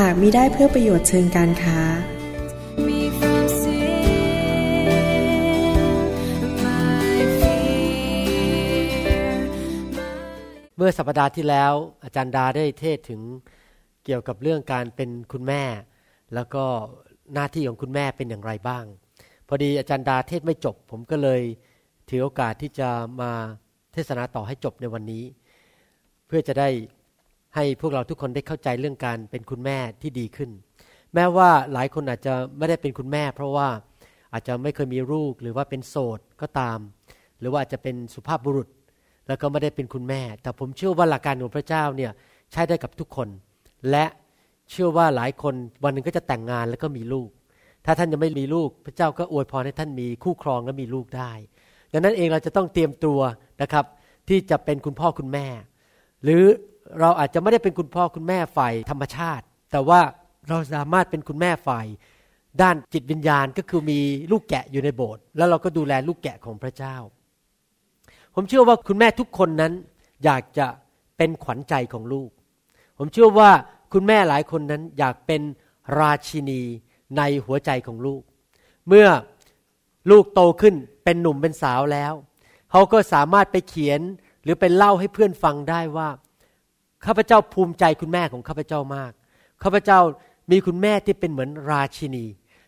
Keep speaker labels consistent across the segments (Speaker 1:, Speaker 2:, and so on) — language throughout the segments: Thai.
Speaker 1: หากมิได้เพื่อประโยชน์เชิงการค้า
Speaker 2: เมื่อสัปดาห์ที่แล้ว อาจารย์ดาได้เทศถึงเกี่ยวกับเรื่องการเป็นคุณแม่ แล้วก็หน้าที่ของคุณแม่เป็นอย่างไรบ้าง พอดีอาจารย์ดาเทศไม่จบ ผมก็เลยถือโอกาสที่จะมาเทศนาต่อให้จบในวันนี้ เพื่อจะได้ ให้พวกเราทุกคนได้เข้าใจเรื่องการเป็นคุณแม่ที่ดีขึ้น แม้ว่าหลายคนอาจจะไม่ได้เป็นคุณแม่ เพราะว่าอาจจะไม่เคยมีลูกหรือว่าเป็นโสดก็ตาม หรือว่าอาจจะเป็นสุภาพบุรุษ แล้วก็ไม่ได้เป็นคุณแม่ แต่ผมเชื่อว่าหลักการของพระเจ้าเนี่ยใช้ได้กับทุกคน และเชื่อว่าหลายคนวันหนึ่งก็จะแต่งงานแล้วก็มีลูก ถ้าท่านยังไม่มีลูก พระเจ้าก็อวยพรให้ท่านมีคู่ครองและมีลูกได้ดังนั้นเองเราจะต้องเตรียมตัวนะครับที่จะเป็นคุณพ่อคุณแม่ หรือ เราอาจจะไม่ได้เป็นคุณพ่อคุณแม่ฝ่ายธรรมชาติ แต่ว่าเราสามารถเป็นคุณแม่ฝ่ายด้านจิตวิญญาณก็คือมีลูกแกะอยู่ในโบสถ์แล้วเราก็ดูแลลูกแกะของพระเจ้า ผมเชื่อว่าคุณแม่ทุกคนนั้นอยากจะเป็นขวัญใจของลูก ผมเชื่อว่าคุณแม่หลายคนนั้นอยากเป็นราชินีในหัวใจของลูก เมื่อลูกโตขึ้นเป็นหนุ่มเป็นสาวแล้ว เขาก็สามารถไปเขียนหรือไปเล่าให้เพื่อนฟังได้ว่า ข้าพเจ้าภูมิใจคุณแม่ของข้าพเจ้ามาก ข้าพเจ้ามีคุณแม่ที่เป็นเหมือนราชินี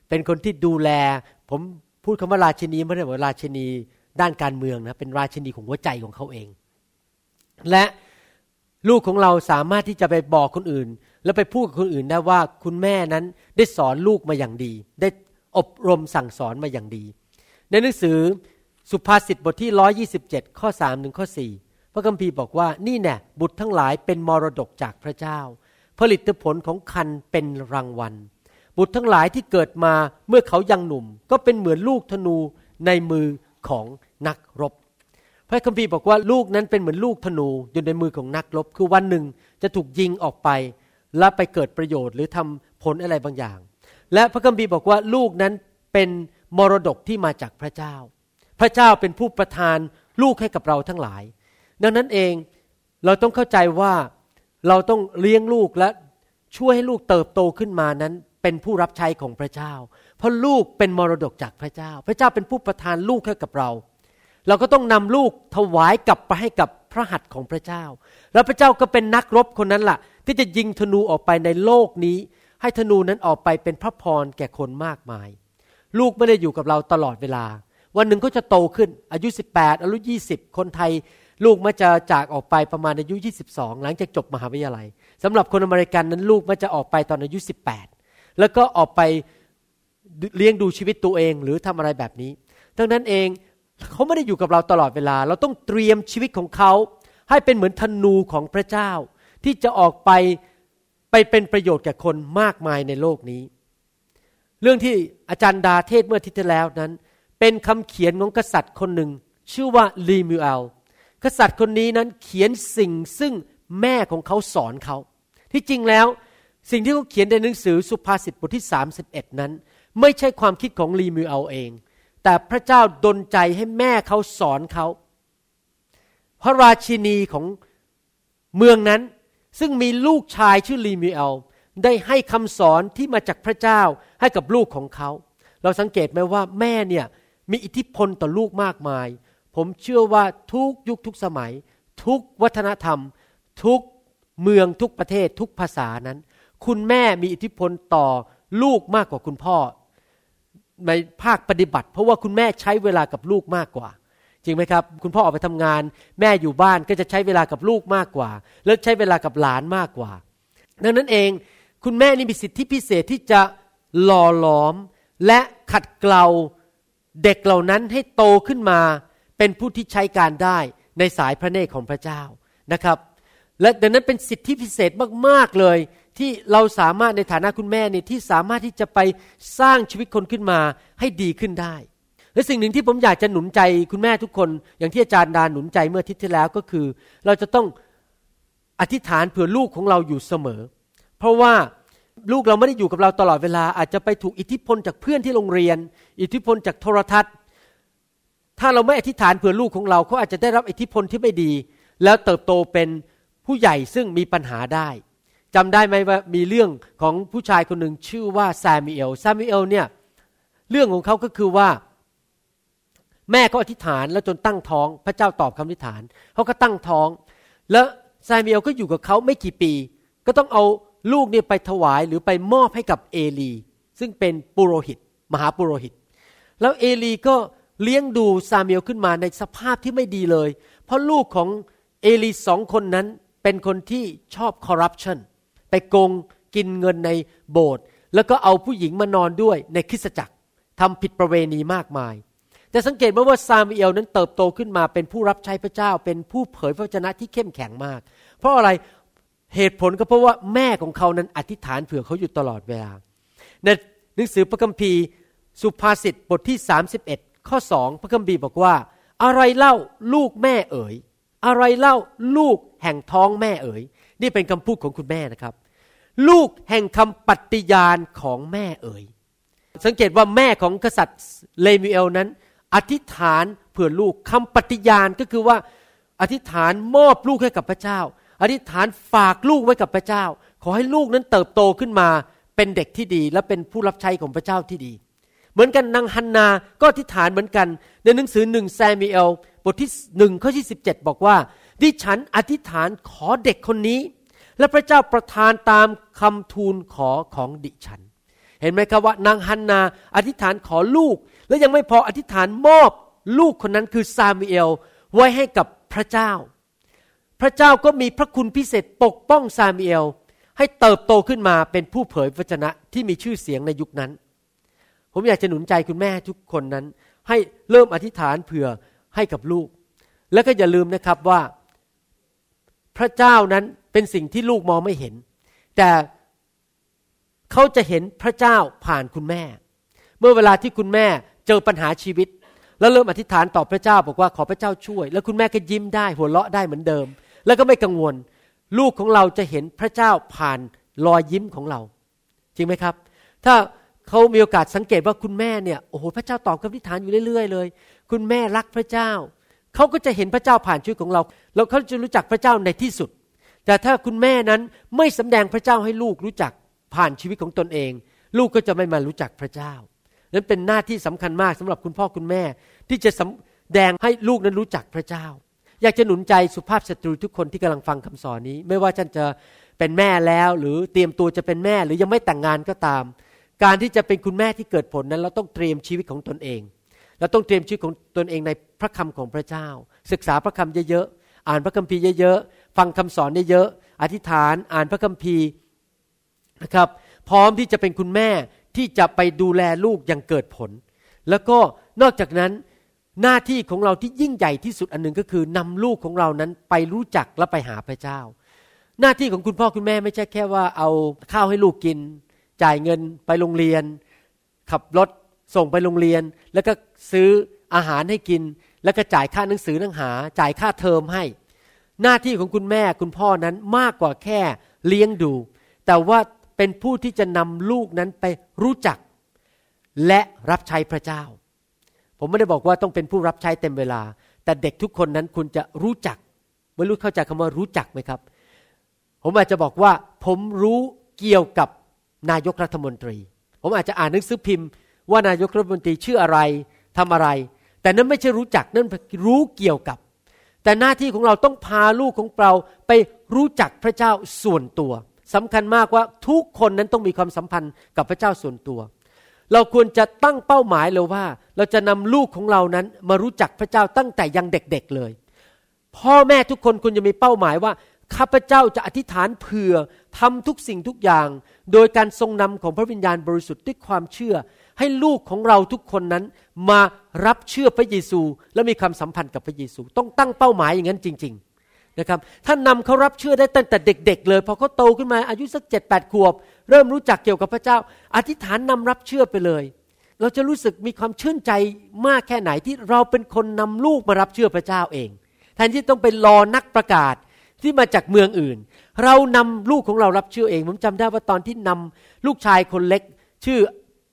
Speaker 2: เป็นคนที่ดูแล ผมพูดคำว่าราชินีไม่ได้ว่าราชินีด้านการเมืองนะ เป็นราชินีของหัวใจของเขาเอง และลูกของเราสามารถที่จะไปบอกคนอื่น แล้วไปพูดกับคนอื่นได้ว่าคุณแม่นั้นได้สอนลูกมาอย่างดี ได้อบรมสั่งสอนมาอย่างดี ในหนังสือสุภาษิตบทที่ 127 ข้อ3ถึงข้อ4พ ระคัมภีร์บอกว่านี่แน่บุตรทั้งหลายเป็นมรดกจากพระเจ้า ผลิตผลของคันเป็นรางวัล บุตรทั้งหลายที่เกิดมาเมื่อเขายังหนุ่ม ก็เป็นเหมือนลูกธนูในมือของนักรบ พระคัมภีร์บอกว่าลูกนั้นเป็นเหมือนลูกธนูอยู่ในมือของนักรบ คือวันหนึ่งจะถูกยิงออกไป และไปเกิดประโยชน์หรือทำผลอะไรบางอย่าง และพระคัมภีร์บอกว่าลูกนั้นเป็นมรดกที่มาจากพระเจ้า พระเจ้าเป็นผู้ประทานลูกให้กับเราทั้งหลาย ดังนั้นเองเราต้องเข้าใจว่าเราต้องเลี้ยงลูกและช่วยให้ลูกเติบโตขึ้นมานั้น เป็นผู้รับใช้ของพระเจ้า เพราะลูกเป็นมรดกจากพระเจ้า พระเจ้าเป็นผู้ประทานลูกให้กับเรา เราก็ต้องนำลูกถวายกลับไปให้กับพระหัตถ์ของพระเจ้า แล้วพระเจ้าก็เป็นนักรบคนนั้นล่ะ ที่จะยิงธนูออกไปในโลกนี้ ให้ธนูนั้นออกไปเป็นพระพรแก่คนมากมาย ลูกไม่ได้อยู่กับเราตลอดเวลา วันหนึ่งก็จะโตขึ้นอายุ 18อายุ20 คนไทย ลูกมักจะจากออกไปประมาณอายุ 22 หลังจากจบมหาวิทยาลัยสำหรับคนอเมริกันนั้นลูกมักจะออกไปตอนอายุ 18 แล้วก็ออกไปเลี้ยงดูชีวิตตัวเองหรือทำอะไรแบบนี้ ดังนั้นเองเขาไม่ได้อยู่กับเราตลอดเวลา เราต้องเตรียมชีวิตของเขาให้เป็นเหมือนธนูของพระเจ้า ที่จะออกไปไปเป็นประโยชน์แก่คนมากมายในโลกนี้ เรื่องที่อาจารย์ดาเทศเมื่อทิตย์แล้วนั้น เป็นคำเขียนของกษัตริย์คนหนึ่ง ชื่อว่าลีมิเอล กษัตริย์คนนี้นั้นเขียนสิ่งซึ่งแม่ของเขาสอนเขา ที่จริงแล้วสิ่งที่เขาเขียนในหนังสือสุภาษิตบทที่ 31 นั้น ไม่ใช่ความคิดของลีมิเอลเอง แต่พระเจ้าดลใจให้แม่เขาสอนเขาพระราชินีของเมืองนั้น ซึ่งมีลูกชายชื่อลีมิเอลได้ให้คำสอนที่มาจากพระเจ้าให้กับลูกของเขา เราสังเกตไหมว่าแม่เนี่ยมีอิทธิพลต่อลูกมากมาย ผมเชื่อว่าทุกยุคทุกสมัย ทุกวัฒนธรรม ทุกเมืองทุกประเทศทุกภาษานั้น คุณแม่มีอิทธิพลต่อลูกมากกว่าคุณพ่อ ในภาคปฏิบัติ เพราะว่าคุณแม่ใช้เวลากับลูกมากกว่า จริงไหมครับ คุณพ่อออกไปทำงาน แม่อยู่บ้านก็จะใช้เวลากับลูกมากกว่า แล้วใช้เวลากับหลานมากกว่า ดังนั้นเองคุณแม่นี่มีสิทธิพิเศษที่จะหล่อหลอมและขัดเกลาเด็กเหล่านั้นให้โตขึ้นมา เป็นผู้ที่ใช้การได้ในสายพระเนตรของพระเจ้านะครับ และดังนั้นเป็นสิทธิพิเศษมากๆเลยที่เราสามารถในฐานะคุณแม่เนี่ยที่สามารถที่จะไปสร้างชีวิตคนขึ้นมาให้ดีขึ้นได้ และสิ่งหนึ่งที่ผมอยากจะหนุนใจคุณแม่ทุกคน อย่างที่อาจารย์ดาหนุนใจเมื่ออาทิตย์ที่แล้วก็คือ เราจะต้องอธิษฐานเผื่อลูกของเราอยู่เสมอ เพราะว่าลูกเราไม่ได้อยู่กับเราตลอดเวลาอาจจะไปถูกอิทธิพลจากเพื่อนที่โรงเรียน อิทธิพลจากโทรทัศน์ ถ้าเราไม่อธิษฐานเผื่อลูกของเราเขาอาจจะได้รับอิทธิพลที่ไม่ดี แล้วเติบโตเป็นผู้ใหญ่ซึ่งมีปัญหาได้จำได้ไหมว่ามีเรื่องของผู้ชายคนหนึ่งชื่อว่าซามิเอลซามิเอลเนี่ยเรื่องของเขาก็คือว่า แม่เขาอธิษฐานแล้วจนตั้งท้อง พระเจ้าตอบคำอธิษฐานเขาก็ตั้งท้อง แล้วซามิเอลก็อยู่กับเขาไม่กี่ปี ก็ต้องเอาลูกเนี่ยไปถวายหรือไปมอบให้กับเอลี ซึ่งเป็นปุโรหิต มหาปุโรหิต แล้วเอลีก็ เลี้ยงดูซามูเอลขึ้นมาในสภาพที่ไม่ดีเลย เพราะลูกของเอลีสองคนนั้นเป็นคนที่ชอบคอร์รัปชันไปโกงกินเงินในโบสถ์แล้วก็เอาผู้หญิงมานอนด้วยในคริสตจักรทำผิดประเวณีมากมาย แต่สังเกตไหมว่าซามูเอลนั้นเติบโตขึ้นมาเป็นผู้รับใช้พระเจ้า เป็นผู้เผยพระวจนะที่เข้มแข็งมาก เพราะอะไรเหตุผลก็เพราะว่าแม่ของเขานั้นอธิษฐานเผื่อเขาอยู่ตลอดเวลา ในหนังสือพระคัมภีร์สุภาษิตบทที่ 31 ข้อสองพระคัมภีร์บอกว่า อะไรเล่าลูกแม่เอ๋ย อะไรเล่าลูกแห่งท้องแม่เอ๋ย นี่เป็นคำพูดของคุณแม่นะครับ ลูกแห่งคำปฏิญาณของแม่เอ๋ย สังเกตว่าแม่ของกษัตริย์เลมิเอลนั้น อธิษฐานเผื่อลูกคำปฏิญาณก็คือว่าอธิษฐานมอบลูกให้กับพระเจ้า อธิษฐานฝากลูกไว้กับพระเจ้า ขอให้ลูกนั้นเติบโตขึ้นมา เป็นเด็กที่ดีและเป็นผู้รับใช้ของพระเจ้าที่ดี เหมือนกันนางฮันนาก็อธิษฐานเหมือนกัน ในหนังสือหนึ่งแซมิเอลบทที่หนึ่งข้อที่สิบเจ็ดบอกว่า ดิฉันอธิษฐานขอเด็กคนนี้ และพระเจ้าประทานตามคำทูลขอของดิฉัน เห็นไหมครับว่านางฮันนาอธิษฐานขอลูก และยังไม่พออธิษฐานมอบลูกคนนั้นคือซามูเอลไว้ให้กับพระเจ้า พระเจ้าก็มีพระคุณพิเศษปกป้องซามูเอลให้เติบโตขึ้นมาเป็นผู้เผยพระชนะที่มีชื่อเสียงในยุคนั้น ผมอยากจะหนุนใจคุณแม่ทุกคนนั้น ให้เริ่มอธิษฐานเผื่อให้กับลูก แล้วก็อย่าลืมนะครับว่า พระเจ้านั้นเป็นสิ่งที่ลูกมองไม่เห็น แต่เขาจะเห็นพระเจ้าผ่านคุณแม่ เมื่อเวลาที่คุณแม่เจอปัญหาชีวิต แล้วเริ่มอธิษฐานต่อพระเจ้าบอกว่าขอพระเจ้าช่วย แล้วคุณแม่ก็ยิ้มได้หัวเราะได้เหมือนเดิม แล้วก็ไม่กังวล ลูกของเราจะเห็นพระเจ้าผ่านรอยยิ้มของเรา จริงไหมครับ ถ้า เขามีโอกาสสังเกตว่าคุณแม่เนี่ยโอ้โหพระเจ้าตอบคำอธิฐานอยู่เรื่อยๆเลย คุณแม่รักพระเจ้า เขาก็จะเห็นพระเจ้าผ่านชีวิตของเรา แล้วเขาจะรู้จักพระเจ้าในที่สุด แต่ถ้าคุณแม่นั้นไม่สำแดงพระเจ้าให้ลูกรู้จักผ่านชีวิตของตนเอง ลูกก็จะไม่มารู้จักพระเจ้า นั้นเป็นหน้าที่สำคัญมากสำหรับคุณพ่อคุณแม่ ที่จะสำแดงให้ลูกนั้นรู้จักพระเจ้า อยากจะหนุนใจสุภาพสตรีทุกคนที่กำลังฟังคำสอนนี้ ไม่ว่าท่านจะเป็นแม่แล้วหรือเตรียมตัวจะเป็นแม่หรือยังไม่แต่งงานก็ตาม การที่จะเป็นคุณแม่ที่เกิดผลนั้น เราต้องเตรียมชีวิตของตนเอง เราต้องเตรียมชีวิตของตนเองในพระคำของพระเจ้า ศึกษาพระคำเยอะๆอ่านพระคัมภีร์เยอะๆฟังคำสอนเยอะๆอธิษฐานอ่านพระคัมภีร์นะครับพร้อมที่จะเป็นคุณแม่ที่จะไปดูแลลูกอย่างเกิดผล แล้วก็นอกจากนั้นหน้าที่ของเราที่ยิ่งใหญ่ที่สุดอันหนึ่งก็คือนำลูกของเรานั้นไปรู้จักและไปหาพระเจ้า หน้าที่ของคุณพ่อคุณแม่ไม่ใช่แค่ว่าเอาข้าวให้ลูกกิน จ่ายเงินไปโรงเรียน ขับรถส่งไปโรงเรียน แล้วก็ซื้ออาหารให้กิน แล้วก็จ่ายค่าหนังสือหนังหา จ่ายค่าเทอมให้ หน้าที่ของคุณแม่คุณพ่อนั้นมากกว่าแค่เลี้ยงดู แต่ว่าเป็นผู้ที่จะนำลูกนั้นไปรู้จัก และรับใช้พระเจ้า ผมไม่ได้บอกว่าต้องเป็นผู้รับใช้เต็มเวลา แต่เด็กทุกคนนั้นคุณจะรู้จักไม่รู้เข้าใจคำว่ารู้จักไหมครับ ผมอาจจะบอกว่า ผมรู้เกี่ยวกับ นายกรัฐมนตรี ผมอาจจะอ่านหนังสือพิมพ์ ว่านายกรัฐมนตรีชื่ออะไรทำอะไร แต่นั้นไม่ใช่รู้จักนั่นรู้เกี่ยวกับ แต่หน้าที่ของเราต้องพาลูกของเราไปรู้จักพระเจ้าส่วนตัวสำคัญมากว่าทุกคนนั้นต้องมีความสัมพันธ์กับพระเจ้าส่วนตัว เราควรจะตั้งเป้าหมายเลยว่า เราจะนำลูกของเรานั้นมารู้จักพระเจ้าตั้งแต่ยังเด็กๆเลย พ่อแม่ทุกคนควรจะมีเป้าหมายว่า ข้าพเจ้าจะอธิษฐานเผื่อทำทุกสิ่งทุกอย่าง โดยการทรงนำของพระวิญญาณบริสุทธิ์ด้วยความเชื่อ ให้ลูกของเราทุกคนนั้นมารับเชื่อพระเยซู และมีความสัมพันธ์กับพระเยซู ต้องตั้งเป้าหมายอย่างนั้นจริง ๆนะครับท่านนำเขารับเชื่อได้ตั้งแต่เด็ก ๆ เลยพอเขาโตขึ้นมาอายุสักเจ็ดแปดขวบ เริ่มรู้จักเกี่ยวกับพระเจ้า อธิษฐานนำรับเชื่อไปเลย เราจะรู้สึกมีความชื่นใจมากแค่ไหนที่เราเป็นคนนำลูกมารับเชื่อพระเจ้าเองแทนที่ต้องไปรอนักประกาศ ที่มาจากเมืองอื่น เรานำลูกของเรารับเชื่อเอง ผมจำได้ว่าตอนที่นำลูกชายคนเล็ก ชื่อ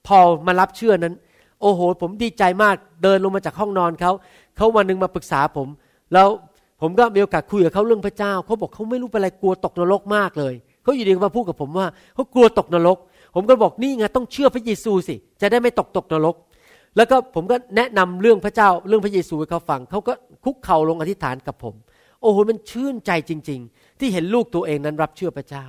Speaker 2: พอลมารับเชื่อนั้น โอ้โห ผมดีใจมากเดินลงมาจากห้องนอนเขาเขาวันหนึ่งมาปรึกษาผม แล้วผมก็มีโอกาสคุยกับเขาเรื่องพระเจ้าเขาบอกเขาไม่รู้เป็นอะไรกลัวตกนรกมากเลยเขาอยู่ดีมาพูดกับผมว่าเขากลัวตกนรก ผมก็บอกนี่ไงต้องเชื่อพระเยซูสิ จะได้ไม่ตกตกนรก แล้วก็ผมก็แนะนำเรื่องพระเจ้าเรื่องพระเยซูให้เขาฟังเขาก็คุกเข่าลงอธิษฐานกับผม โอ้โหมันชื่นใจจริง ๆ ที่เห็นลูกตัวเองนั้นรับเชื่อพระเจ้า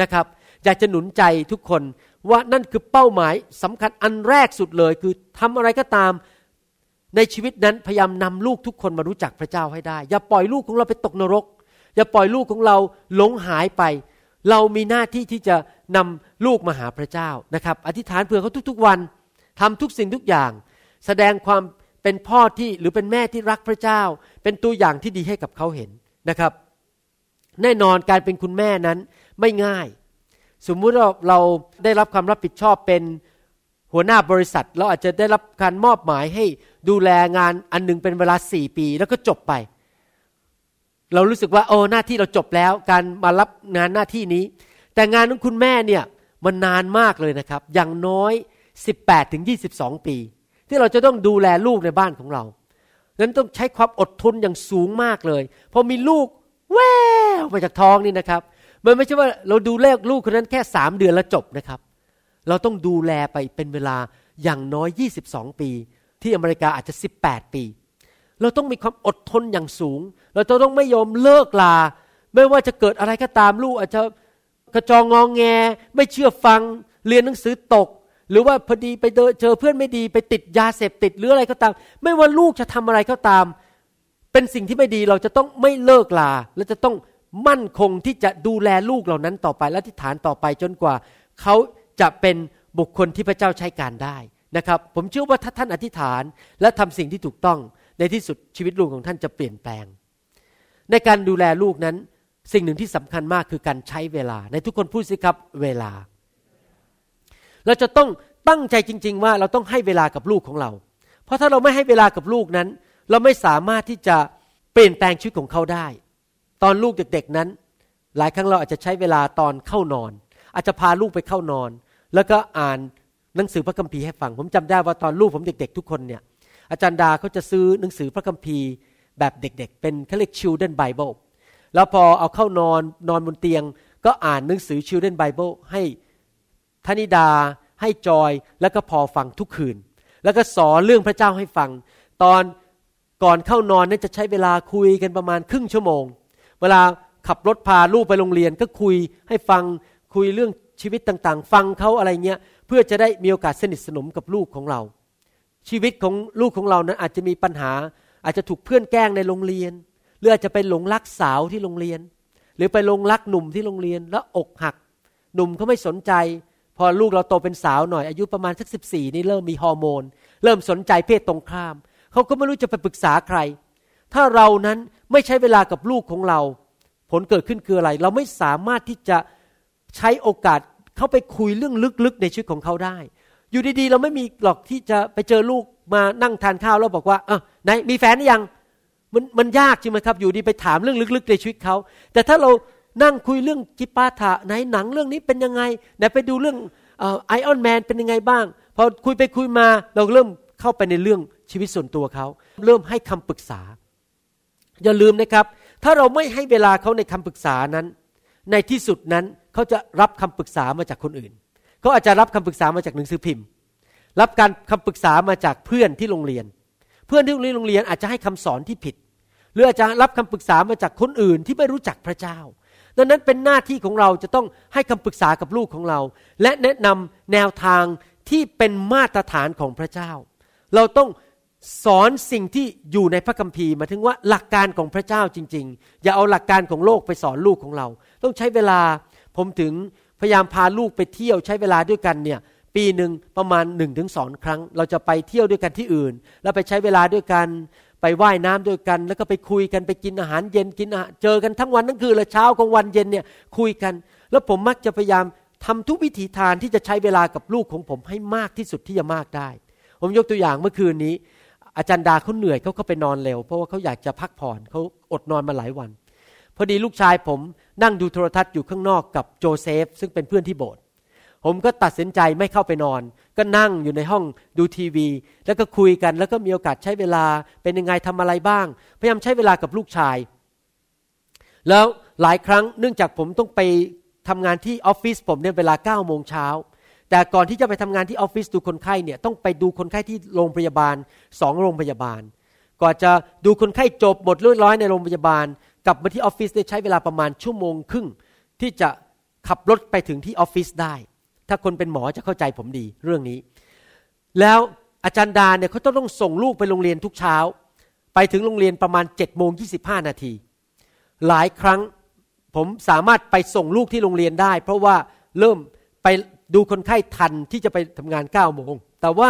Speaker 2: นะครับ อยากจะหนุนใจทุกคนว่านั่นคือเป้าหมายสำคัญอันแรกสุดเลย คือทำอะไรก็ตามในชีวิตนั้นพยายามนำลูกทุกคนมารู้จักพระเจ้าให้ได้ อย่าปล่อยลูกของเราไปตกนรก อย่าปล่อยลูกของเราหลงหายไป เรามีหน้าที่ที่จะนำลูกมาหาพระเจ้านะครับ อธิษฐานเผื่อเขาทุกๆวันทำทุกสิ่งทุกอย่าง แสดงความ เป็นพ่อที่หรือเป็นแม่ที่รักพระเจ้า เป็นตัวอย่างที่ดีให้กับเขาเห็นนะครับ แน่นอนการเป็นคุณแม่นั้นไม่ง่าย สมมุติเราเราได้รับความรับผิดชอบเป็นหัวหน้าบริษัท เราอาจจะได้รับการมอบหมายให้ดูแลงานอันหนึงเป็นเวลาสี่ปี แล้วก็จบไป เรารู้สึกว่าโอ้หน้าที่เราจบแล้ว การมารับงานหน้าที่นี้ แต่งานของคุณแม่เนี่ยมันนานมากเลยนะครับ อย่างน้อย 18ถึง22 ปี ที่เราจะต้องดูแลลูกในบ้านของเรานั้นต้องใช้ความอดทนอย่างสูงมากเลยพอมีลูกแววมาจากท้องนี่นะครับ มันไม่ใช่ว่าเราดูแลลูกคนนั้นแค่สามเดือนแล้วจบนะครับ เราต้องดูแลไปเป็นเวลาอย่างน้อย 22 ปี ที่อเมริกาอาจจะ 18 ปี เราต้องมีความอดทนอย่างสูง เราจะต้องไม่ยอมเลิกลา ไม่ว่าจะเกิดอะไรก็ตามลูกอาจจะกระจองงองแง ไม่เชื่อฟัง เรียนหนังสือตก หรือว่าพอดีไปเจอเพื่อนไม่ดีไปติดยาเสพติดหรืออะไรก็ตาม ไม่ว่าลูกจะทำอะไรก็ตาม เป็นสิ่งที่ไม่ดีเราจะต้องไม่เลิกลา และจะต้องมั่นคงที่จะดูแลลูกเหล่านั้นต่อไปและทิฏฐานต่อไปจนกว่า เขาจะเป็นบุคคลที่พระเจ้าใช้การได้นะครับ ผมเชื่อว่าถ้าท่านอธิษฐาน และทำสิ่งที่ถูกต้องในที่สุดชีวิตลูกของท่านจะเปลี่ยนแปลง ในการดูแลลูกนั้น สิ่งหนึ่งที่สำคัญมากคือการใช้เวลา ในทุกคนพูดสิครับเวลา เราจะต้องตั้งใจจริง ๆ ว่าเราต้องให้เวลากับลูกของเรา เพราะถ้าเราไม่ให้เวลากับลูกนั้น เราไม่สามารถที่จะเปลี่ยนแปลงชีวิตของเขาได้ ตอนลูกเด็กๆนั้น หลายครั้งเราอาจจะใช้เวลาตอนเข้านอน อาจจะพาลูกไปเข้านอน แล้วก็อ่านหนังสือพระคัมภีร์ให้ฟัง ผมจำได้ว่าตอนลูกผมเด็ก ๆ ทุกคนเนี่ยอาจารย์ดาเขาจะซื้อหนังสือพระคัมภีร์แบบเด็กๆ เป็นเขาเรียก children bible แล้วพอเอาเข้านอนนอนบนเตียง ก็อ่านหนังสือ children bible ให้ ธนิดา ให้จอยแล้วก็พอฟังทุกคืน แล้วก็สอนเรื่องพระเจ้าให้ฟัง ตอนก่อนเข้านอนนั้นจะใช้เวลาคุยกันประมาณครึ่งชั่วโมง เวลาขับรถพาลูกไปโรงเรียนก็คุยให้ฟังคุยเรื่องชีวิตต่างๆ ฟังเขาอะไรเงี้ยเพื่อจะได้มีโอกาสสนิทสนมกับลูกของเรา ชีวิตของลูกของเรานั้นอาจจะมีปัญหา อาจจะถูกเพื่อนแกล้งในโรงเรียน หรืออาจจะไปหลงรักสาวที่โรงเรียน หรือไปหลงรักหนุ่มที่โรงเรียนแล้วอกหัก หนุ่มเขาไม่สนใจ พอลูกเราโตเป็นสาวหน่อยอายุประมาณสักสิบสี่นี่เริ่มมีฮอร์โมน เริ่มสนใจเพศตรงข้าม เขาก็ไม่รู้จะไปปรึกษาใคร ถ้าเรานั้นไม่ใช้เวลากับลูกของเรา ผลเกิดขึ้นคืออะไร เราไม่สามารถที่จะใช้โอกาสเข้าไปคุยเรื่องลึกๆ ในชีวิตของเขาได้ อยู่ดีๆ เราไม่มีหรอกที่จะไปเจอลูกมานั่งทานข้าวแล้วบอกว่าเออไหนมีแฟนหรือยังมันมันยากใช่ไหมครับ อยู่ดีไปถามเรื่องลึกๆ ในชีวิตเขา แต่ถ้าเรา นั่งคุยเรื่องจิปาถะไหนหนังเรื่องนี้เป็นยังไงไหนไปดูเรื่องไอออนแมนเป็นยังไงบ้าง พอคุยไปคุยมาเราเริ่มเข้าไปในเรื่องชีวิตส่วนตัวเขา เริ่มให้คำปรึกษา อย่าลืมนะครับ ถ้าเราไม่ให้เวลาเขาในคำปรึกษานั้น ในที่สุดนั้นเขาจะรับคำปรึกษามาจากคนอื่นเขาอาจจะรับคำปรึกษามาจากหนังสือพิมพ์ รับการคำปรึกษามาจากเพื่อนที่โรงเรียน เพื่อนที่โรงเรียนอาจจะให้คำสอนที่ผิด หรืออาจจะรับคำปรึกษามาจากคนอื่นที่ไม่รู้จักพระเจ้า ดังนั้นเป็นหน้าที่ของเราจะต้องให้คำปรึกษากับลูกของเรา และแนะนำแนวทางที่เป็นมาตรฐานของพระเจ้า เราต้องสอนสิ่งที่อยู่ในพระคัมภีร์มาถึงว่าหลักการของพระเจ้าจริง ๆ อย่าเอาหลักการของโลกไปสอนลูกของเรา ต้องใช้เวลาผมถึงพยายามพาลูกไปเที่ยวใช้เวลาด้วยกันเนี่ยปีหนึ่งประมาณหนึ่งถึงสองครั้ง เราจะไปเที่ยวด้วยกันที่อื่น แล้วไปใช้เวลาด้วยกัน ไปไว่ายน้ำด้วยกัน แล้วก็ไปคุยกันไปกินอาหารเย็นกินอาหารเจอกันทั้งวันทั้งคืนเลยเช้ากลางวันเย็นเนี่ยคุยกัน แล้วผมมักจะพยายามทำทุกวิถีทางที่จะใช้เวลากับลูกของผมให้มากที่สุดที่จะมากได้ ผมยกตัวอย่างเมื่อคืนนี้ อาจารย์ดาเขาเหนื่อยเขาก็ไปนอนเร็ว เพราะว่าเขาอยากจะพักผ่อนเขาอดนอนมาหลายวัน พอดีลูกชายผมนั่งดูโทรทัศน์อยู่ข้างนอกกับโจเซฟ ซึ่งเป็นเพื่อนที่โบสถ์ ผมก็ตัดสินใจไม่เข้าไปนอน ก็นั่งอยู่ในห้องดูทีวี แล้วก็คุยกัน แล้วก็มีโอกาสใช้เวลาเป็นยังไงทำอะไรบ้าง พยายามใช้เวลากับลูกชาย แล้วหลายครั้งเนื่องจากผมต้องไปทำงานที่ออฟฟิศผมเนี่ยเวลา9ก้าโมงเช้าแต่ก่อนที่จะไปทำงานที่ออฟฟิศดูคนไข้เนี่ยต้องไปดูคนไข้ที่โรงพยาบาลสองโรงพยาบาลก่อนจะดูคนไข้จบหมดเรียบร้อยในโรงพยาบาล กลับมาที่ออฟฟิศได้ใช้เวลาประมาณชั่วโมงครึ่งที่จะขับรถไปถึงที่ออฟฟิศได้ ถ้าคนเป็นหมอจะเข้าใจผมดีเรื่องนี้ แล้วอาจารย์ดาเนี่ยเขาต้องส่งลูกไปโรงเรียนทุกเช้า ไปถึงโรงเรียนประมาณ7จ็ดโมงยีนาที หลายครั้งผมสามารถไปส่งลูกที่โรงเรียนได้ เพราะว่าเริ่มไปดูคนไข้ทันที่จะไปทำงาน9ก้าโมง แต่ว่า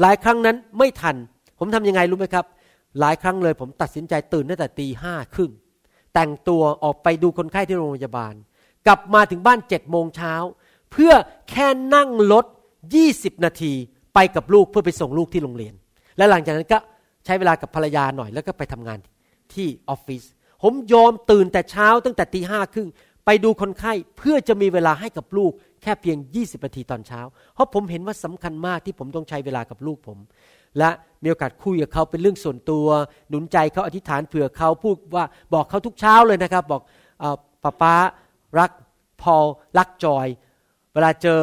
Speaker 2: หลายครั้งนั้นไม่ทัน ผมทำยังไงรู้ไหมครับ หลายครั้งเลยผมตัดสินใจตื่นตั้งแต่ตีห้าครึ่งแต่งตัวออกไปดูคนไข้ที่โรงพยาบาล กลับมาถึงบ้านเจ็ดโมงเช้า เพื่อแค่นั่งรถ 20 นาทีไปกับลูกเพื่อไปส่งลูกที่โรงเรียน และหลังจากนั้นก็ใช้เวลากับภรรยาหน่อยแล้วก็ไปทำงานที่ออฟฟิศผมยอมตื่นแต่เช้าตั้งแต่ตีห้าครึ่งไปดูคนไข้เพื่อจะมีเวลาให้กับลูกแค่เพียง 20 นาทีตอนเช้า เพราะผมเห็นว่าสำคัญมากที่ผมต้องใช้เวลากับลูกผม และมีโอกาสคุยกับเขาเป็นเรื่องส่วนตัว หนุนใจเขาอธิษฐานเผื่อเขาพูดว่าบอกเขาทุกเช้าเลยนะครับ บอกออป้าป้ารักพอลรักจอย เวลาเจอ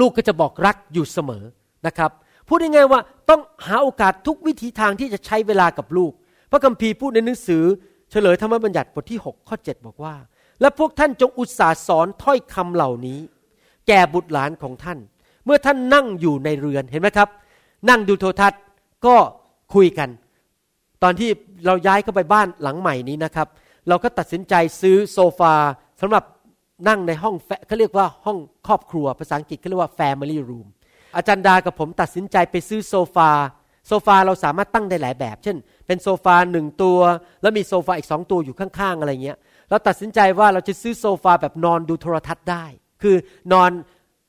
Speaker 2: ลูกก็จะบอกรักอยู่เสมอนะครับ พูดยังไงายๆว่าต้องหาโอกาสทุกวิธีทางที่จะใช้เวลากับลูก พระคัมภีร์พูดในหนังสือ เฉลยธรรมบัญญัติบทที่ 6 ข้อ 7 บอกว่า และพวกท่านจงอุตสาห์สอนถ้อยคำเหล่านี้ แก่บุตรหลานของท่าน เมื่อท่านนั่งอยู่ในเรือนเห็นไหมครับ นั่งดูโทรทัศน์ก็คุยกัน ตอนที่เราย้ายเข้าไปบ้านหลังใหม่นี้นะครับ เราก็ตัดสินใจซื้อโซฟาสำหรับ นั่งในห้องแฟเขาเรียกว่าห้องครอบครัว ภาษาอังกฤษเขาเรียกว่า family room อาจารย์ดากับผมตัดสินใจไปซื้อโซฟา โซฟาเราสามารถตั้งได้หลายแบบ เช่น เป็นโซฟาหนึ่งตัว แล้วมีโซฟาอีกสองตัวอยู่ข้างๆอะไรเงี้ย เราตัดสินใจว่าเราจะซื้อโซฟาแบบนอนดูโทรทัศน์ได้ คือนอน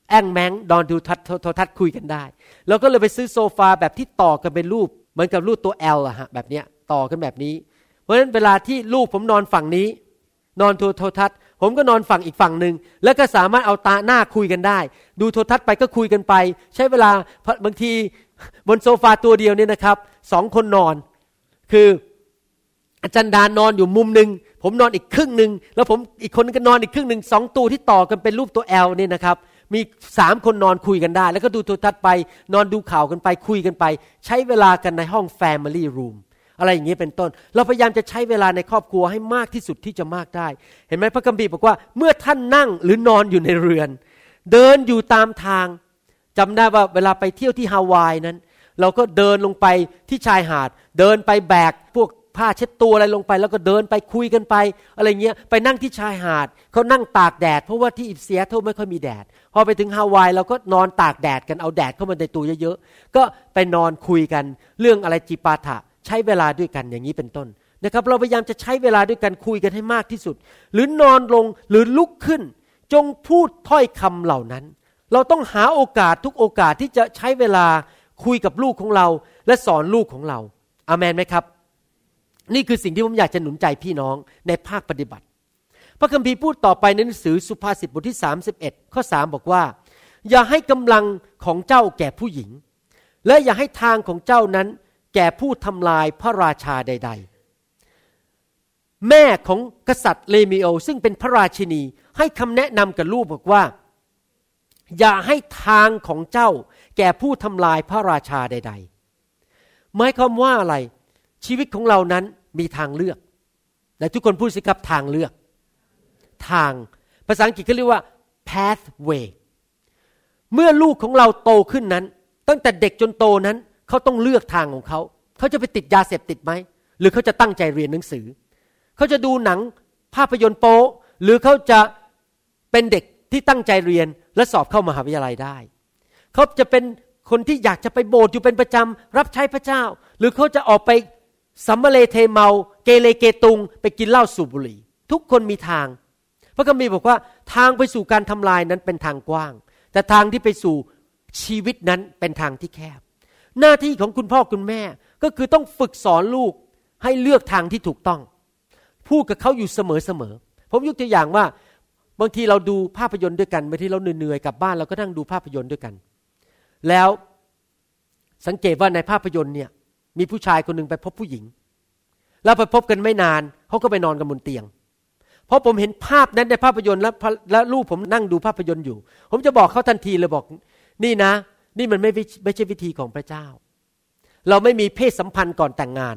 Speaker 2: แอ้งแม้งนอนดูโทรทัศน์คุยกันได้ เราก็เลยไปซื้อโซฟาแบบที่ต่อกันเป็นรูป เหมือนกับรูปตัว L อะฮะแบบเนี้ยต่อกันแบบนี้ เพราะฉะนั้นเวลาที่ลูกผมนอนฝั่งนี้ นอนดูโทรทัศน์ ผมก็นอนฝั่งอีกฝั่งหนึ่งแล้วก็สามารถเอาตาหน้าคุยกันได้ ดูโทรทัศน์ไปก็คุยกันไป ใช้เวลาบางทีบนโซฟาตัวเดียวเนี่ยนะครับสองคนนอน คืออาจารย์ดานนอนอยู่มุมหนึ่งผมนอนอีกครึ่งหนึ่งแล้วผมอีกคนก็นอนอีกครึ่งหนึ่งสองตัวที่ต่อกันเป็นรูปตัว L เนี่ยนะครับ มีสามคนนอนคุยกันได้ แล้วก็ดูโทรทัศน์ไป นอนดูข่าวกันไปคุยกันไป ใช้เวลากันในห้อง Family Room อะไรอย่างนี้เป็นต้น เราพยายามจะใช้เวลาในครอบครัวให้มากที่สุดที่จะมากได้ เห็นไหมพระคัมภีร์บอกว่าเมื่อท่านนั่งหรือนอนอยู่ในเรือน เดินอยู่ตามทางจำได้ว่าเวลาไปเที่ยวที่ฮาวายนั้น เราก็เดินลงไปที่ชายหาด เดินไปแบกพวกผ้าเช็ดตัวอะไรลงไป แล้วก็เดินไปคุยกันไป อะไรเงี้ยไปนั่งที่ชายหาดเขานั่งตากแดด เพราะว่าที่อิเซียเท่าไม่ค่อยมีแดด พอไปถึงฮาวายเราก็นอนตากแดดกันเอาแดดเข้ามาในตัวเยอะๆก็ไปนอนคุยกัน เรื่องอะไรจิปาถะ ใช้เวลาด้วยกันอย่างนี้เป็นต้นนะครับ เราพยายามจะใช้เวลาด้วยกันคุยกันให้มากที่สุด หรือนอนลงหรือลุกขึ้น จงพูดถ้อยคำเหล่านั้น เราต้องหาโอกาสทุกโอกาสที่จะใช้เวลาคุยกับลูกของเรา และสอนลูกของเราอามันไหมครับ นี่คือสิ่งที่ผมอยากจะหนุนใจพี่น้องในภาคปฏิบัติ พระคัมภีร์พูดต่อไปในหนังสือสุภาษิตบทที่ 31 ข้อ 3 บอกว่า อย่าให้กำลังของเจ้าแก่ผู้หญิง และอย่าให้ทางของเจ้านั้น แก่ผู้ทำลายพระราชาใด ๆ แม่ของกษัตริย์เลมีโอซึ่งเป็นพระราชินีให้คำแนะนำกับลูกบอกว่า อย่าให้ทางของเจ้า แก่ผู้ทำลายพระราชาใด ๆ หมายความว่าอะไร ชีวิตของเรานั้นมีทางเลือก และทุกคนพูดสิครับทางเลือก ทางภาษาอังกฤษเขาเรียกว่า pathway เมื่อลูกของเราโตขึ้นนั้น ตั้งแต่เด็กจนโตนั้น เขาต้องเลือกทางของเขาเขาจะไปติดยาเสพติดไหมหรือเขาจะตั้งใจเรียนหนังสือ เขาจะดูหนังภาพยนตร์โป๊หรือเขาจะเป็นเด็กที่ตั้งใจเรียนและสอบเข้ามหาวิทยาลัยได้ เขาจะเป็นคนที่อยากจะไปโบสถ์อยู่เป็นประจำรับใช้พระเจ้า หรือเขาจะออกไปสัมมาเลเทเมา เกเรเกตุง ไปกินเหล้าสูบบุหรี่ ทุกคนมีทาง พระคัมภีร์บอกว่าทางไปสู่การทำลายนั้นเป็นทางกว้าง แต่ทางที่ไปสู่ชีวิตนั้นเป็นทางที่แคบ หน้าที่ของคุณพ่อคุณแม่ ก็คือต้องฝึกสอนลูกให้เลือกทางที่ถูกต้อง พูดกับเขาอยู่เสมอๆผมยกตัวอย่างว่า บางทีเราดูภาพยนตร์ด้วยกันบางทีเราเหนื่อยๆกลับบ้านเราก็นั่งดูภาพยนตร์ด้วยกัน แล้วสังเกตว่าในภาพยนตร์เนี่ยมีผู้ชายคนหนึ่งไปพบผู้หญิง แล้วไปพบกันไม่นานเขาก็ไปนอนกันบนเตียงเพราะผมเห็นภาพนั้นในภาพยนตร์แล้วแล้วลูกผมนั่งดูภาพยนตร์อยู่ ผมจะบอกเขาทันทีเลยบอก นี่นะ นี่มันไม่ไม่ใช่วิธีของพระเจ้า เราไม่มีเพศสัมพันธ์ก่อนแต่งงาน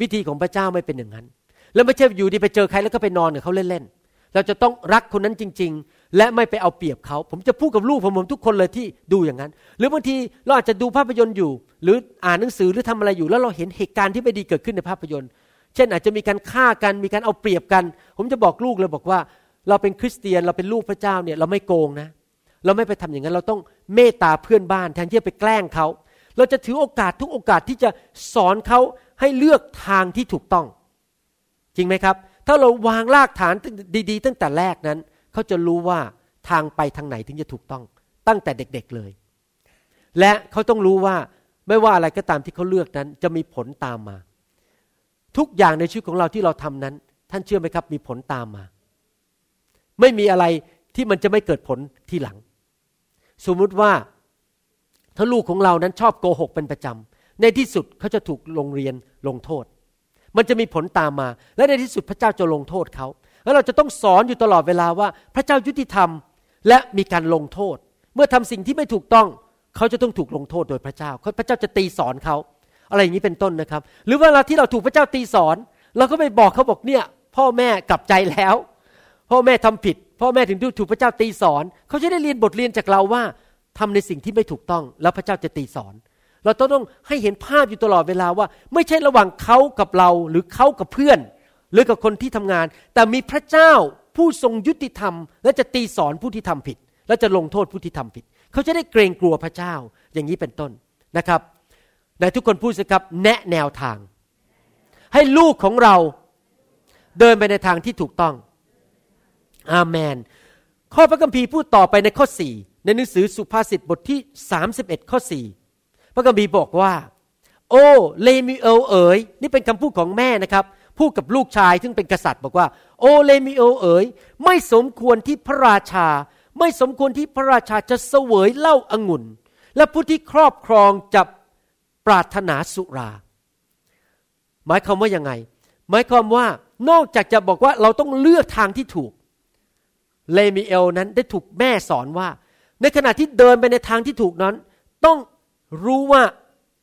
Speaker 2: วิธีของพระเจ้าไม่เป็นอย่างนั้น แล้วไม่ใช่อยู่ดีไปเจอใครแล้วก็ไปนอนกับเขาเล่นๆเราจะต้องรักคนนั้นจริง ๆ และไม่ไปเอาเปรียบเขา ผมจะพูดกับลูกผมผมทุกคนเลยที่ดูอย่างนั้น หรือบางทีเราอาจจะดูภาพยนตร์อยู่ หรืออ่านหนังสือหรือทำอะไรอยู่ แล้วเราเห็นเหตุการณ์ที่ไม่ดีเกิดขึ้นในภาพยนตร์ เช่นอาจจะมีการฆ่ากันมีการเอาเปรียบกัน ผมจะบอกลูกเลยบอกว่า เราเป็นคริสเตียนเราเป็นลูกพระเจ้าเนี่ยเราไม่โกงนะเเราไม่ไปทำอย่างนั้น เราต้องเมตตาเพื่อนบ้านแทนที่จะไปแกล้งเขา เราจะถือโอกาสทุกโอกาสที่จะสอนเขาให้เลือกทางที่ถูกต้อง จริงไหมครับ ถ้าเราวางรากฐานดีๆ ตั้งแต่แรกนั้น เขาจะรู้ว่าทางไปทางไหนถึงจะถูกต้อง ตั้งแต่เด็กๆเลย และเขาต้องรู้ว่าไม่ว่าอะไรก็ตามที่เขาเลือกนั้น จะมีผลตามมา ทุกอย่างในชีวิตของเราที่เราทำนั้น ท่านเชื่อไหมครับ มีผลตามมา ไม่มีอะไรที่มันจะไม่เกิดผลทีหลัง สมมุติว่าถ้าลูกของเรานั้นชอบโกหกเป็นประจำในที่สุดเขาจะถูกโรงเรียนลงโทษ มันจะมีผลตามมา และในที่สุดพระเจ้าจะลงโทษเขาแล้วเราจะต้องสอนอยู่ตลอดเวลาว่า พระเจ้ายุติธรรมและมีการลงโทษ เมื่อทำสิ่งที่ไม่ถูกต้องเขาจะต้องถูกลงโทษโดยพระเจ้าพระเจ้าจะตีสอนเขาอะไรอย่างนี้เป็นต้นนะครับ หรือเวลาที่เราถูกพระเจ้าตีสอน เราก็ไปบอกเขาบอกเนี่ย พ่อแม่กลับใจแล้ว พ่อแม่ทำผิด พ่อแม่ถึงถูกพระเจ้าตีสอน เขาจะได้เรียนบทเรียนจากเราว่าทำในสิ่งที่ไม่ถูกต้อง แล้วพระเจ้าจะตีสอน เราต้องให้เห็นภาพอยู่ตลอดเวลาว่า ไม่ใช่ระหว่างเขากับเราหรือเขากับเพื่อน หรือกับคนที่ทำงาน แต่มีพระเจ้าผู้ทรงยุติธรรม และจะตีสอนผู้ที่ทำผิด และจะลงโทษผู้ที่ทำผิด เขาจะได้เกรงกลัวพระเจ้าอย่างนี้เป็นต้นนะครับในทุกคนพูดสิครับแนะแนวทาง ให้ลูกของเราเดินไปในทางที่ถูกต้อง อาเมน ข้อพระคัมภีร์พูดต่อไปในข้อสี่ในหนังสือสุภาษิตบทที่ 31 ข้อ 4 พระคัมภีร์บอกว่า โอ้เลมิเอลเอ๋ยนี่เป็นคำพูดของแม่นะครับ พูดกับลูกชายซึ่งเป็นกษัตริย์บอกว่า โอเลมิเอลเอ๋ยไม่สมควรที่พระราชา ไม่สมควรที่พระราชาจะเสวยเหล้าอางุ่น และผู้ที่ครอบครองจะปรารถนาสุรา หมายความว่ายังไง หมายความว่านอกจากจะบอกว่าเราต้องเลือกทางที่ถูก เลมิเอลนั้นได้ถูกแม่สอนว่า ในขณะที่เดินไปในทางที่ถูกนั้น ต้องรู้ว่า